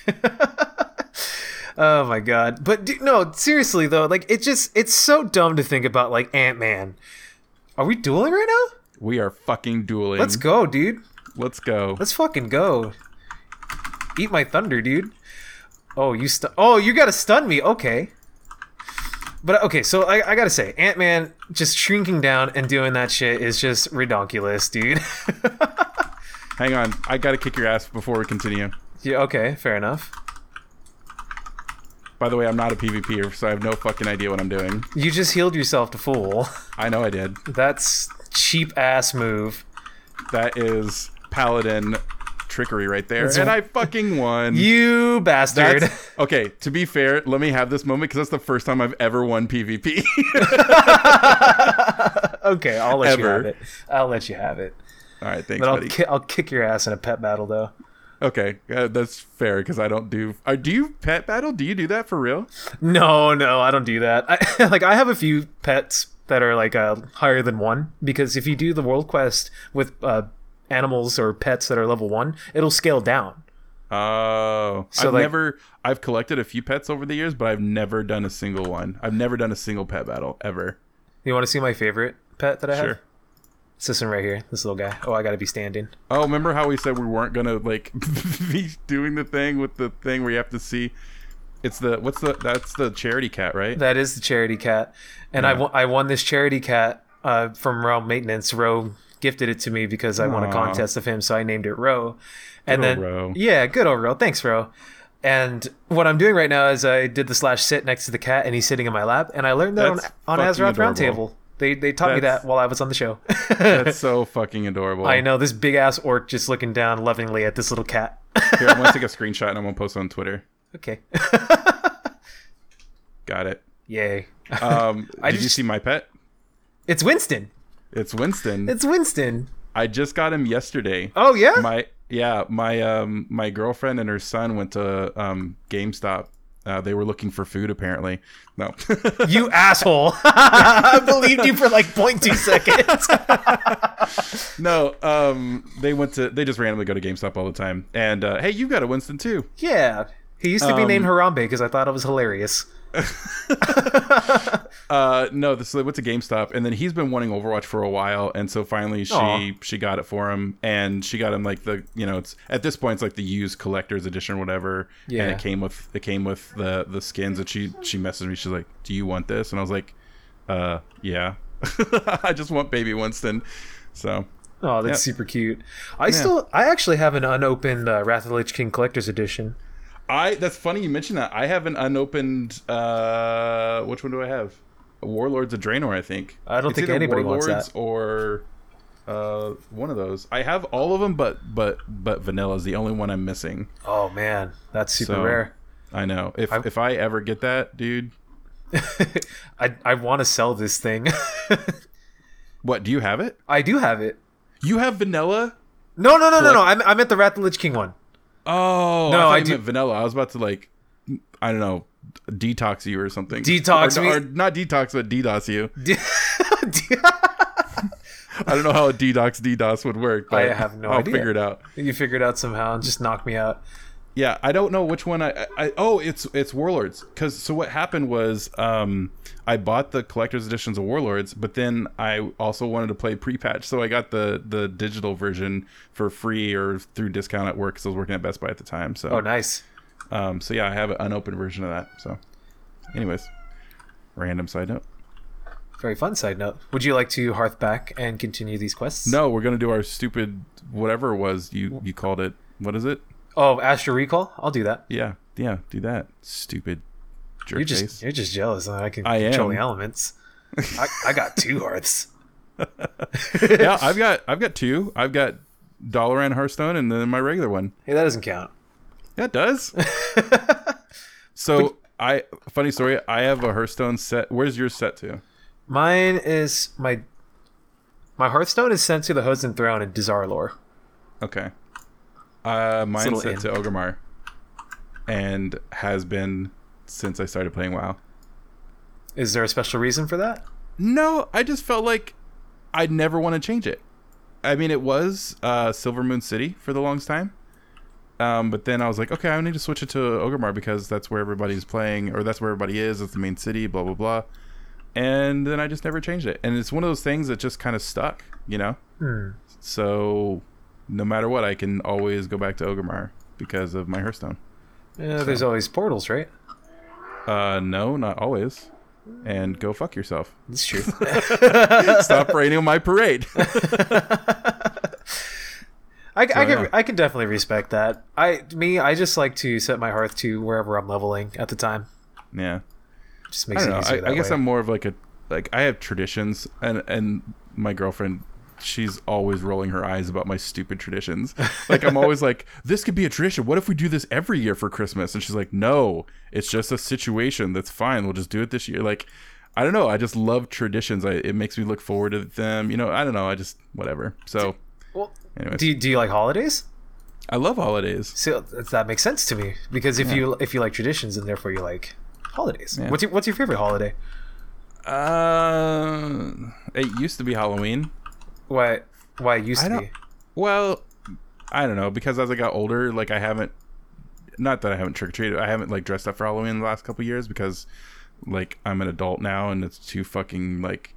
oh my god! But du- no, seriously though, like it just it's so dumb to think about like Ant Man. Are we dueling right now? We are fucking dueling. Let's go, dude. Let's go. Let's fucking go. Eat my thunder, dude. Oh, you stu- Oh, you gotta stun me. Okay. But okay, so I, I gotta say, Ant Man just shrinking down and doing that shit is just redonkulous, dude. Hang on. I gotta kick your ass before we continue. yeah, okay, fair enough. By the way, I'm not a PvPer, so I have no fucking idea what I'm doing. You just healed yourself to full. I know I did. That's cheap ass move. That is paladin trickery right there, That's and I fucking won. You bastard. That's okay. To be fair, let me have this moment because that's the first time I've ever won PvP. okay, I'll let you have it. I'll let you have it. All right, thanks, But I'll, ki- I'll kick your ass in a pet battle, though. Okay, uh, that's fair because I don't do. Uh, do you pet battle? Do you do that for real? No, no, I don't do that. I, like I have a few pets that are like uh, higher than one because if you do the world quest with uh, animals or pets that are level one, it'll scale down. Oh, So, I've like- never. I've collected a few pets over the years, but I've never done a single one. I've never done a single pet battle ever. You want to see my favorite pet that I have? Sure. It's this one right here. This little guy. Oh, I gotta be standing. Oh, remember how we said we weren't gonna like be doing the thing with the thing where you have to see? It's the what's the that's the charity cat, right? That is the charity cat, and I Yeah. won- I won this charity cat uh, from Realm Maintenance. Ro gifted it to me because I won a contest of him, so I named it Ro. And Good then Ro. yeah, good old Ro. Thanks, Ro. And what I'm doing right now is I did the slash sit next to the cat, and he's sitting in my lap, and I learned that That's on, on Azeroth. Roundtable. They they taught me that while I was on the show. That's so fucking adorable. I know this big ass orc just looking down lovingly at this little cat. Here, I'm gonna take a screenshot and I'm gonna post it on Twitter. okay, Got it. yay! Um, I did you see my pet? It's Winston. It's Winston. It's Winston. I just got him yesterday. Oh yeah. My yeah, my um my girlfriend and her son went to um GameStop. Uh, they were looking for food apparently. No. You asshole! I believed you for like 0.2 seconds. no, um they went to they just randomly go to GameStop all the time. And uh, hey, you got a Winston too. yeah, he used to be Um, named Harambe because I thought it was hilarious. Uh no, this they went to GameStop and then he's been wanting Overwatch for a while and so finally she Aw. she got it for him and she got him like the you know it's at this point it's like the used collector's edition or whatever Yeah. and it came with it came with the the skins and she she messaged me she's like do you want this and I was like uh yeah I just want baby Winston so Oh, that's Yep. super cute. I still, I actually have an unopened uh, Wrath of the Lich King collector's edition. I that's funny you mentioned that. I have an unopened uh which one do I have? Warlords of Draenor, I think. I don't It's think anybody wants Warlords that. or uh one of those. I have all of them but but but vanilla is the only one I'm missing. Oh man, that's super So- rare. I know. If I- if I ever get that, dude, I I want to sell this thing. what, do you have it? I do have it. You have vanilla? No, no, no, no, no. I'm I'm at the Wrath of the Lich King one. Oh, No, I, I do- vanilla. I was about to like I don't know, detox you or something. Detox or, me? or not detox, but DDoS you. D- I don't know how a DDoS DDoS would work. But I have no I'll idea. figure it out. you figured out somehow and just knocked me out. Yeah, I don't know which one I. I, I oh, it's it's Warlords. Because so what happened was, um, I bought the collector's editions of Warlords, but then I also wanted to play pre-patch, so I got the the digital version for free or through discount at work because I was working at Best Buy at the time. So, Oh, nice. um, so yeah, I have an unopened version of that. So, anyways, random side note. Very fun side note. Would you like to hearth back and continue these quests? No, we're gonna do our stupid whatever it was you you called it. What is it? Oh, Astral Recall. I'll do that. Yeah, yeah, do that. Stupid jerk You're just face. you're just jealous that I can I control am. the elements. I, I got two hearths. yeah, I've got I've got two. I've got Dalaran Hearthstone and then my regular one. Hey, that doesn't count. Yeah, it does. so I funny story. I have a Hearthstone set. Where's yours set to? Mine is my my Hearthstone is sent to the Hosen Throne in Oh, Dazar'alor. Okay. Uh, mine's set in. to Orgrimmar, and has been since I started playing WoW. Is there a special reason for that? No, I just felt like I'd never want to change it. I mean, it was uh, Silvermoon City for the longest time. Um, but then I was like, okay, I need to switch it to Orgrimmar because that's where everybody's playing, or that's where everybody is. It's the main city, blah blah blah. And then I just never changed it, and it's one of those things that just kind of stuck, you know. Hmm. So no matter what, I can always go back to Orgrimmar because of my Hearthstone. Yeah, there's always portals, right? Uh, no, not always. And go fuck yourself. That's true. Stop raining on my parade. I, I can yeah. I can definitely respect that. I me I just like to set my hearth to wherever I'm leveling at the time. yeah. Just I makes don't it know. easier I, I guess way. I'm more of like a like I have traditions, and and my girlfriend, she's always rolling her eyes about my stupid traditions. Like I'm always like, this could be a tradition. What if we do this every year for Christmas? And she's like, no, it's just a situation. That's fine. We'll just do it this year. Like. I don't know. I just love traditions. I, it makes me look forward to them. You know, I don't know. I just whatever. So, Well, anyways, do you, do you like holidays? I love holidays. So that- that makes sense to me because if you if you like traditions and therefore you like holidays. Yeah. What's your what's your favorite holiday? Uh, it used to be Halloween. Why why it used I to be? Well, I don't know because as I got older, like I haven't, not that I haven't trick or treated, I haven't like dressed up for Halloween in the last couple years because, like, I'm an adult now and it's too fucking like,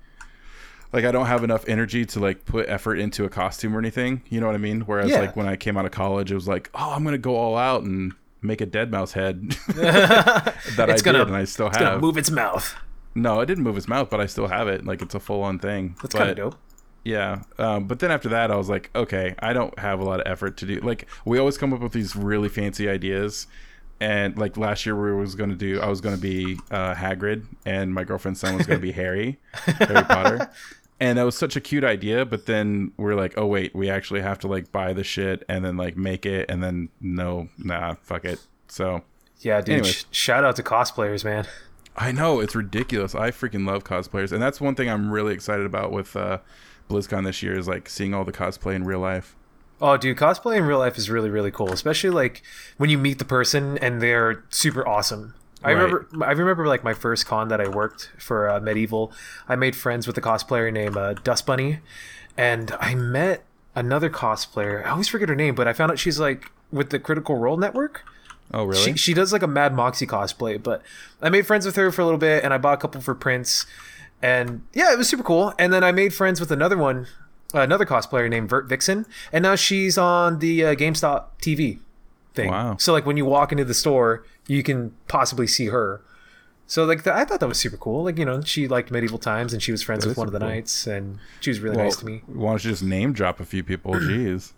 like I don't have enough energy to like put effort into a costume or anything. You know what I mean? Whereas Yeah. like when I came out of college, it was like, oh, I'm gonna go all out and make a dead mouse head that I gonna- did and I still It's have. move its mouth. No, it didn't move its mouth, but I still have it. Like it's a full on thing. That's kind of dope. Yeah, um, but then after that, I was like, okay, I don't have a lot of effort to do. Like, we always come up with these really fancy ideas, and like last year, we was going to do, I was going to be uh, Hagrid, and my girlfriend's son was going to be Harry, Harry Potter, and that was such a cute idea. But then we're like, oh wait, we actually have to like buy the shit and then like make it, and then no, nah, fuck it. So Yeah, dude. Sh- shout out to cosplayers, man. I know it's ridiculous. I freaking love cosplayers, and that's one thing I'm really excited about with uh, BlizzCon this year is like seeing all the cosplay in real life. Oh, dude, cosplay in real life is really, really cool. Especially like when you meet the person and they're super awesome. I Right. remember, I remember like my first con that I worked for uh, Medieval. I made friends with a cosplayer named uh, Dust Bunny, and I met another cosplayer. I always forget her name, but I found out she's like with the Critical Role Network. Oh, really? She, she does like a Mad Moxie cosplay, but I made friends with her for a little bit, and I bought a couple for prints, and yeah, it was super cool. And then I made friends with another one, uh, another cosplayer named Vert Vixen, and now she's on the uh, GameStop TV thing. Wow. So like when you walk into the store, you can possibly see her. So like the, I thought that was super cool. Like you know, she liked medieval times and she was friends That with one of the cool. knights, and she was really Well, nice to me. Why don't you just name drop a few people? Jeez.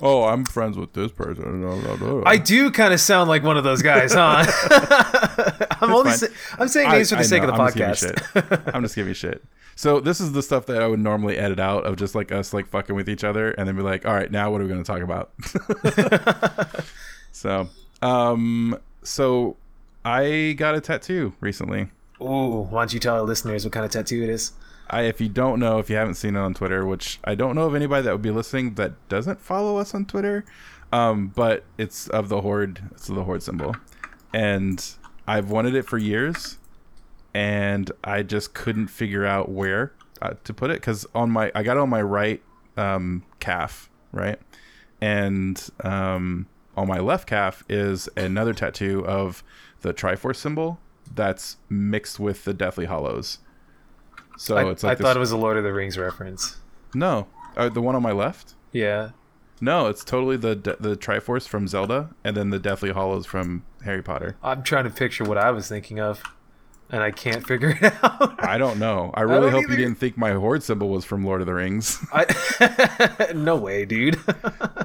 Oh, I'm friends with this person. I do kind of sound like one of those guys, huh? I'm only sa- I'm saying I- names for the I sake know, of the I'm just podcast. shit. I'm just giving you shit. So this is the stuff that I would normally edit out of just like us like fucking with each other and then be like, all right, now what are we going to talk about? so, um, so I got a tattoo recently. Ooh, why don't you tell our listeners what kind of tattoo it is? I, if you don't know, if you haven't seen it on Twitter, which I don't know of anybody that would be listening that doesn't follow us on Twitter, um, but it's of the horde. It's the horde symbol, and I've wanted it for years, and I just couldn't figure out where uh, to put it because on my I got on my right um, calf, right, and um, on my left calf is another tattoo of the Triforce symbol that's mixed with the Deathly Hallows. So I, it's like I this- thought it was a Lord of the Rings reference. no, uh, the one on my left. Yeah. No, it's totally the the Triforce from Zelda, and then the Deathly Hallows from Harry Potter. I'm trying to picture what I was thinking of, and I can't figure it out. I don't know. I really don't hope you didn't think my horde symbol was from Lord of the Rings. I, no way, dude.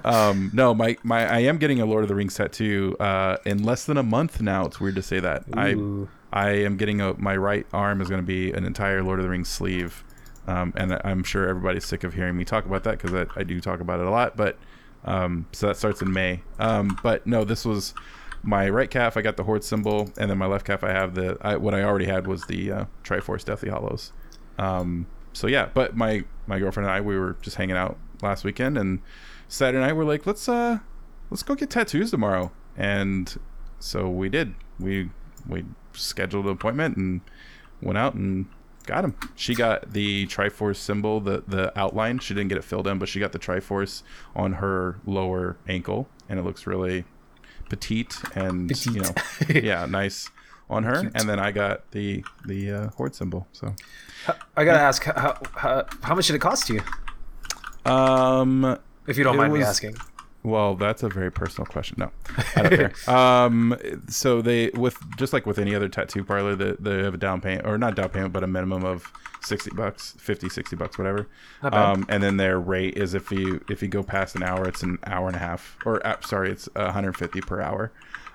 um, no, my, my I am getting a Lord of the Rings tattoo uh, in less than a month now. It's weird to say that. Ooh. I I am getting a my right arm is going to be an entire Lord of the Rings sleeve, um, and I'm sure everybody's sick of hearing me talk about that because I, I do talk about it a lot. But um, so that starts in May. Um, but no, this was my right calf. I got the horde symbol, and then my left calf I have the I, what I already had was the uh, Triforce Deathly Hallows. Um, so yeah, but my my girlfriend and I we were just hanging out last weekend, and Saturday night we're like let's uh let's go get tattoos tomorrow, and so we did. We we scheduled an appointment and went out and got him. She got the Triforce symbol, the the outline. She didn't get it filled in, but she got the Triforce on her lower ankle, and it looks really petite and you know, yeah, nice on her. And then I got the the uh, horde symbol. So, I gotta ask, how, how, how much did it cost you? um, If you don't mind me asking. Well, that's a very personal question. No, I don't care. Um, so they with just like with any other tattoo parlor, they, they have a down payment or not down payment, but a minimum of sixty bucks, 50, 60 bucks, whatever. Um, and then their rate is if you if you go past an hour, it's an hour and a half, or uh, sorry, it's one hundred fifty per hour.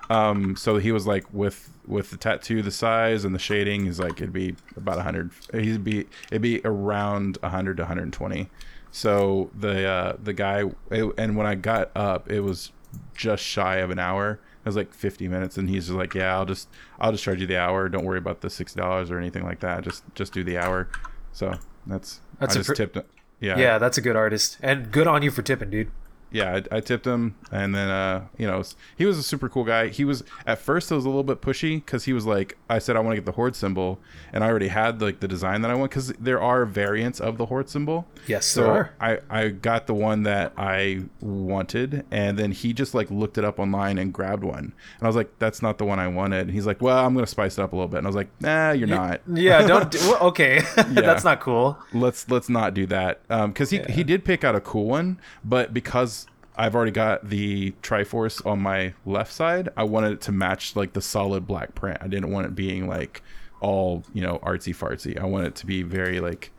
Um, so he was like with with the tattoo, the size and the shading, he's like it'd be about a hundred. He'd be it'd be around hundred to hundred twenty. So the uh, the guy, it, and when I got up, it was just shy of an hour. It was like 50 minutes, and he's just like, "Yeah, I'll just I'll just charge you the hour. Don't worry about the six dollars or anything like that. Just just do the hour." So that's That's I a just pr- tipped. Yeah, Yeah, that's a good artist, and good on you for tipping, dude. Yeah, I, I tipped him, and then uh, you know, he was a super cool guy. He was at first it was a little bit pushy because he was like, I said I want to get the horde symbol, and I already had like the design that I want because there are variants of the horde symbol. Yes, So there are. I I got the one that I wanted, and then he just like looked it up online and grabbed one, and I was like, that's not the one I wanted. And he's like, well, I'm gonna spice it up a little bit, and I was like, nah, you're not. Yeah, don't. Do, okay, that's not cool. let's let's not do that Um, because he, he did pick out a cool one but because i've already got the triforce on my left side i wanted it to match like the solid black print i didn't want it being like all you know artsy fartsy i want it to be very like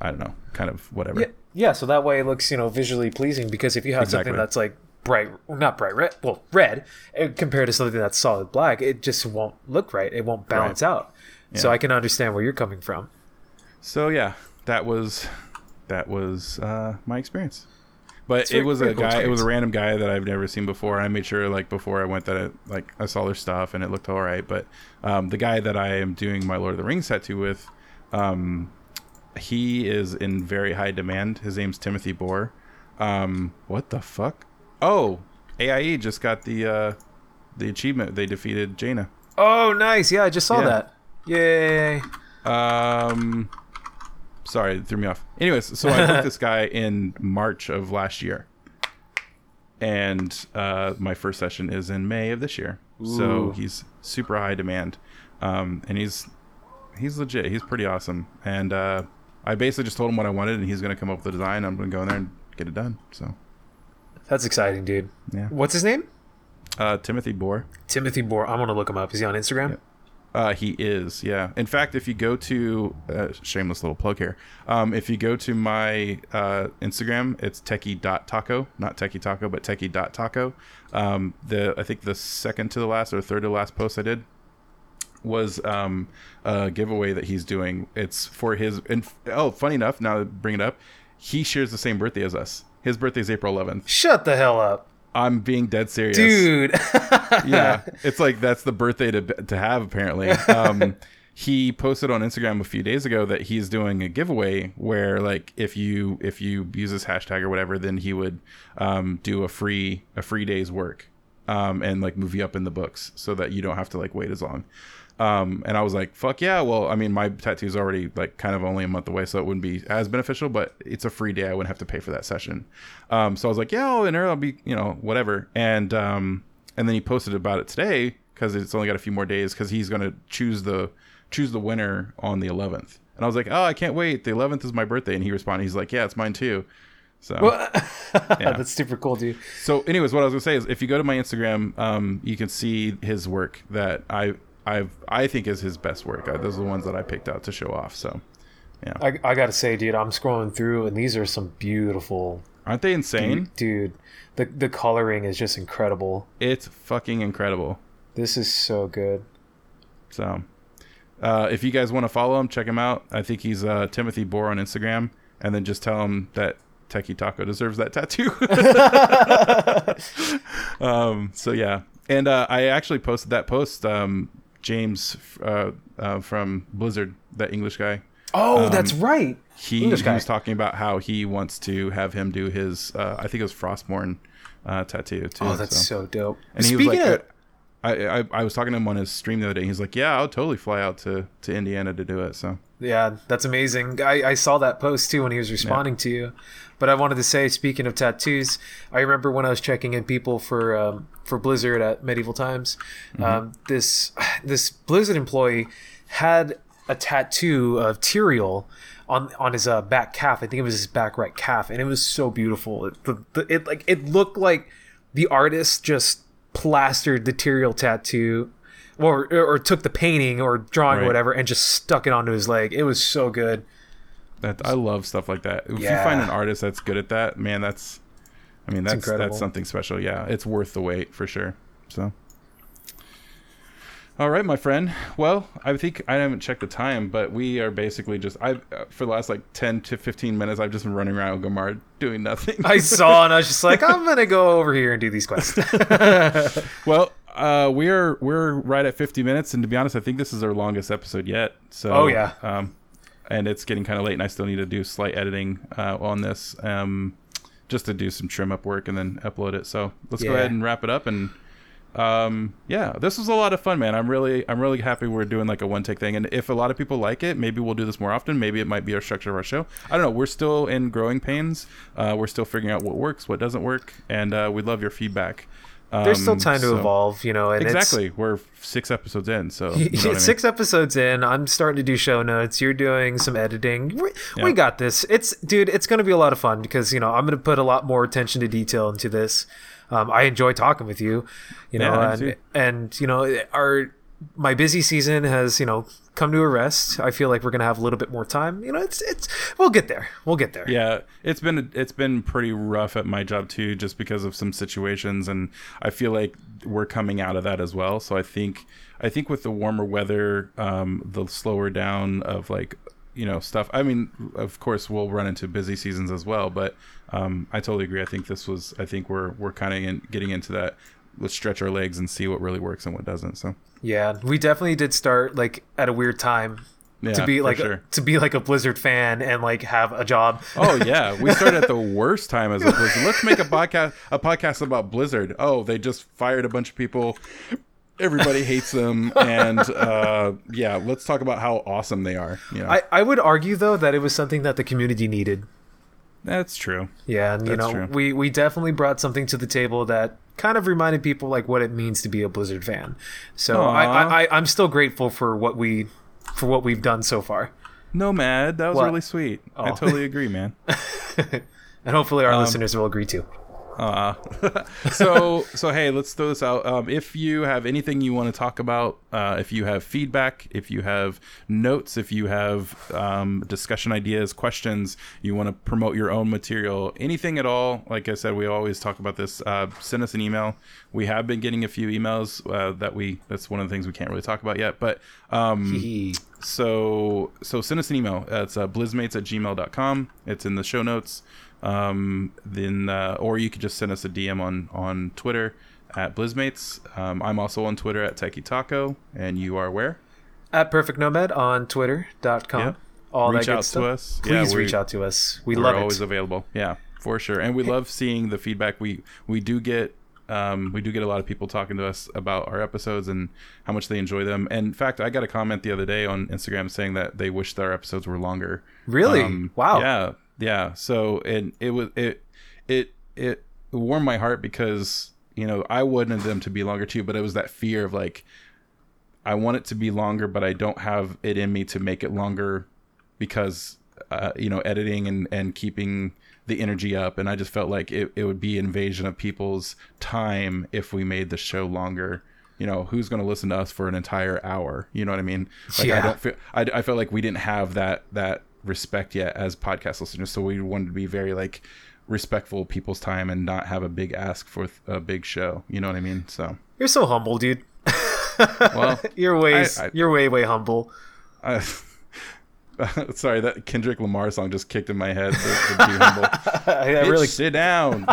i don't know kind of whatever Yeah, yeah. So that way it looks, you know, visually pleasing. Because if you have Exactly. something that's like bright, not bright red, well, red, uh, compared to something that's solid black, it just won't look right. It won't balance out. So I can understand where you're coming from. so yeah that was that was uh my experience but It's it was a cool guy it was a random guy that i've never seen before i made sure like before i went that it, like i saw their stuff and it looked all right but um the guy that i am doing my lord of the rings tattoo with um he is in very high demand his name's timothy bohr um what the fuck oh aie just got the uh the achievement they defeated jaina Oh, nice. Yeah, I just saw Yeah. that. Yay. Um, sorry, it threw me off. Anyways, so I booked this guy in March of last year, and uh, my first session is in May of this year. So he's super high demand, um, and he's he's legit. He's pretty awesome. And uh, I basically just told him what I wanted, and he's gonna come up with a design. I'm gonna go in there and get it done. So That's exciting, dude. yeah, What's his name? uh, Timothy Bohr. Timothy Bohr. I'm gonna look him up. Is he on Instagram? Uh, he is, yeah. In fact, if you go to uh, shameless little plug here, um, if you go to my uh, Instagram, it's techie.taco, not techie taco, but techie.taco. Um, the I think the second to the last or third to the last post I did was um, a giveaway that he's doing. It's for his. And oh, funny enough, now to bring it up, he shares the same birthday as us. His birthday is April 11th. Shut the hell up, I'm being dead serious, dude. yeah, it's like that's the birthday to to have apparently. Um, he posted on Instagram a few days ago that he's doing a giveaway where like if you if you use this hashtag or whatever, then he would um, do a free a free day's work um, and like move you up in the books so that you don't have to like wait as long. Um, and I was like, fuck yeah. Well, I mean, my tattoo's already like kind of only a month away, so it wouldn't be as beneficial, but it's a free day. I wouldn't have to pay for that session. Um, so I was like, yeah, I'll enter. I'll be, you know, whatever. And, um, and then he posted about it today because it's only got a few more days because he's going to choose the, choose the winner on the 11th. And I was like, oh, I can't wait. The 11th is my birthday. And he responded, he's like, yeah, it's mine too. So Well, Yeah. That's super cool, dude. so, anyways, what I was gonna say is, if you go to my Instagram, um, you can see his work that I I've I think is his best work. Uh, those are the ones that I picked out to show off. So, yeah. I, I gotta say, dude, I'm scrolling through, and these are some beautiful, aren't they insane? dude. The the coloring is just incredible. It's fucking incredible. This is so good. So, uh, if you guys want to follow him, check him out. I think he's uh, Timothy Bohr on Instagram, and then just tell him that Techie Taco deserves that tattoo. um, so yeah, and uh, I actually posted that post. Um, James uh, uh, from Blizzard, that English guy. Oh, that's right. he, he guy. was talking about how he wants to have him do his uh, I think it was Frostborn uh, tattoo too. Oh, that's so. so, dope. And he Speaking was like, of, I, I I was talking to him on his stream the other day. He's like, yeah, I'll totally fly out to to Indiana to do it. So Yeah, that's amazing. I, I saw that post too when he was responding to you. But I wanted to say, speaking of tattoos, I remember when I was checking in people for um, for Blizzard at Medieval Times, um, this this Blizzard employee had a tattoo of Tyrael on on his uh, back calf. I think it was his back right calf, and it was so beautiful. It, the, the, it like it looked like the artist just plastered the Tyrael tattoo. Or, or took the painting or drawing or whatever and just stuck it onto his leg. It was so good. That I love stuff like that. If Yeah. you find an artist that's good at that, man, that's I mean that's that's something special. Yeah, it's worth the wait for sure. So. All right, my friend. Well, I think I haven't checked the time, but we are basically just I uh, for the last like ten to fifteen minutes, I've just been running around Gomard doing nothing. I saw and I was just like, I'm gonna go over here and do these quests. Well, uh, we're we're right at 50 minutes, and to be honest, I think this is our longest episode yet. So, Oh, yeah. um, and it's getting kind of late, and I still need to do slight editing uh, on this, um, just to do some trim up work and then upload it. So let's go ahead and wrap it up. And um, yeah, this was a lot of fun, man. I'm really I'm really happy we're doing like a one take thing, and if a lot of people like it, maybe we'll do this more often. Maybe it might be our structure of our show. I don't know. We're still in growing pains. Uh, we're still figuring out what works, what doesn't work, and uh, we'd love your feedback. There's still Um, time to so- evolve, you know. And it's- Exactly. We're six episodes in, so you know what I mean? Six episodes in, I'm starting to do show notes. You're doing some editing. We, Yeah. we got this. It's dude. It's going to be a lot of fun because you know I'm going to put a lot more attention to detail into this. Um, I enjoy talking with you, you know, Yeah, and, and you know our my busy season has you know come to a rest. I feel like we're to have a little bit more time. You know, it's it's we'll get there. We'll get there. Yeah, it's been it's been pretty rough at my job too, just because of some situations, and I feel like we're coming out of that as well. So I think I think with the warmer weather, um, the slower down of like you know stuff. I mean, of course, we'll run into busy seasons as well, but um, I totally agree. I think this was. I think we're we're kind of in, getting into that. Let's stretch our legs and see what really works and what doesn't. So Yeah, we definitely did start like at a weird time yeah, to be like sure. to be like a Blizzard fan and like have a job. Oh yeah, we started at the worst time as a Blizzard. Let's make a podcast a podcast about Blizzard. Oh, they just fired a bunch of people. Everybody hates them, and uh, yeah, let's talk about how awesome they are. You know, I, I would argue though that it was something that the community needed. that's true. Yeah, and you That's know, true. we we definitely brought something to the table that kind of reminded people like what it means to be a Blizzard fan. So I. I, I I'm still grateful for what we for what we've done so far, Nomad, that was What? really sweet. I Oh. totally agree, man. and hopefully our um, listeners will agree too. Uh, so so hey, let's throw this out. Um, if you have anything you want to talk about, uh, if you have feedback, if you have notes, if you have um, discussion ideas, questions, you want to promote your own material, anything at all. Like I said, we always talk about this. Uh, send us an email. We have been getting a few emails uh, that we. That's one of the things we can't really talk about yet, but. Um, so so send us an email. It's uh, blizzmates at gmail.com. It's in the show notes. Um, then uh, or you could just send us a DM on on Twitter at blizzmates. Um, I'm also on Twitter at Techie Taco, and you are where? At Perfect Nomad on Twitter.com. Yeah. All Reach that good out stuff. to us. Please Yeah, reach out to us. We We're love always available. Yeah, for sure. And we love seeing the feedback. We we do get um, we do get a lot of people talking to us about our episodes and how much they enjoy them. And in fact, I got a comment the other day on Instagram saying that they wish that our episodes were longer. Really? Um, wow. Yeah, yeah. So and it was it it it warmed my heart because you know I wanted them to be longer too, but it was that fear of like I want it to be longer, but I don't have it in me to make it longer because uh, you know editing and and keeping the energy up. And i just felt like it, it would be invasion of people's time if we made the show longer. You know who's going to listen to us for an entire hour? You know what i mean? Like i don't feel I, I felt like we didn't have that that respect yet as podcast listeners so we wanted to be very like respectful of people's time and not have a big ask for a big show you know what i mean so You're so humble, dude. well You're way, I- I- you're way, way humble. I, sorry, that Kendrick Lamar song just kicked in my head. The, the Be Humble. I, I Bitch, really, sit down.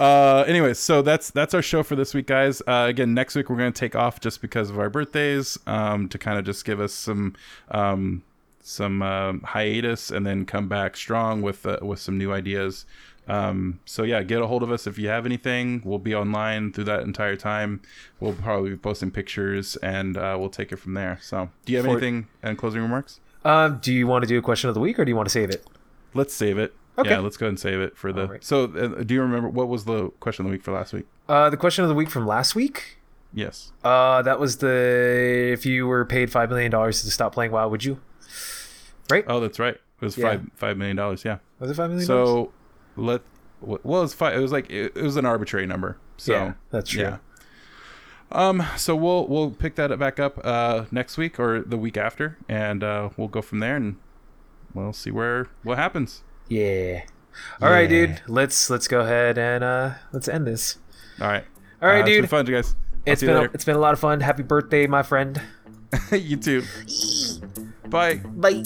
uh, anyway, so that's that's our show for this week, guys. Uh, again, next week we're going to take off just because of our birthdays um, to kind of just give us some um, some um, hiatus and then come back strong with uh, with some new ideas. Um, so yeah, get a hold of us if you have anything. We'll be online through that entire time. We'll probably be posting pictures and uh, we'll take it from there. So, do you have For- anything and closing remarks? um, do you want to do a question of the week or do you want to save it? Let's save it. Okay. Yeah, let's go ahead and save it for the. Alright. So, uh, do you remember what was the question of the week for last week? Uh, the question of the week from last week. Yes. Uh, that was the if you were paid five million dollars to stop playing WoW, would you? Right? Oh, that's right. It was Yeah. five five million dollars. Yeah. Was it five million? So, let. Well, it was five. It was like it, it was an arbitrary number. So yeah, that's true. yeah. Um. So we'll we'll pick that back up uh next week or the week after, and uh we'll go from there, and we'll see where what happens. Yeah. All right, Yeah. dude. Let's let's go ahead and uh let's end this. All right. All right, Uh, It's been dude. fun, guys. I'll It's been a, it's been a lot of fun. Happy birthday, my friend. you too. Bye. Bye.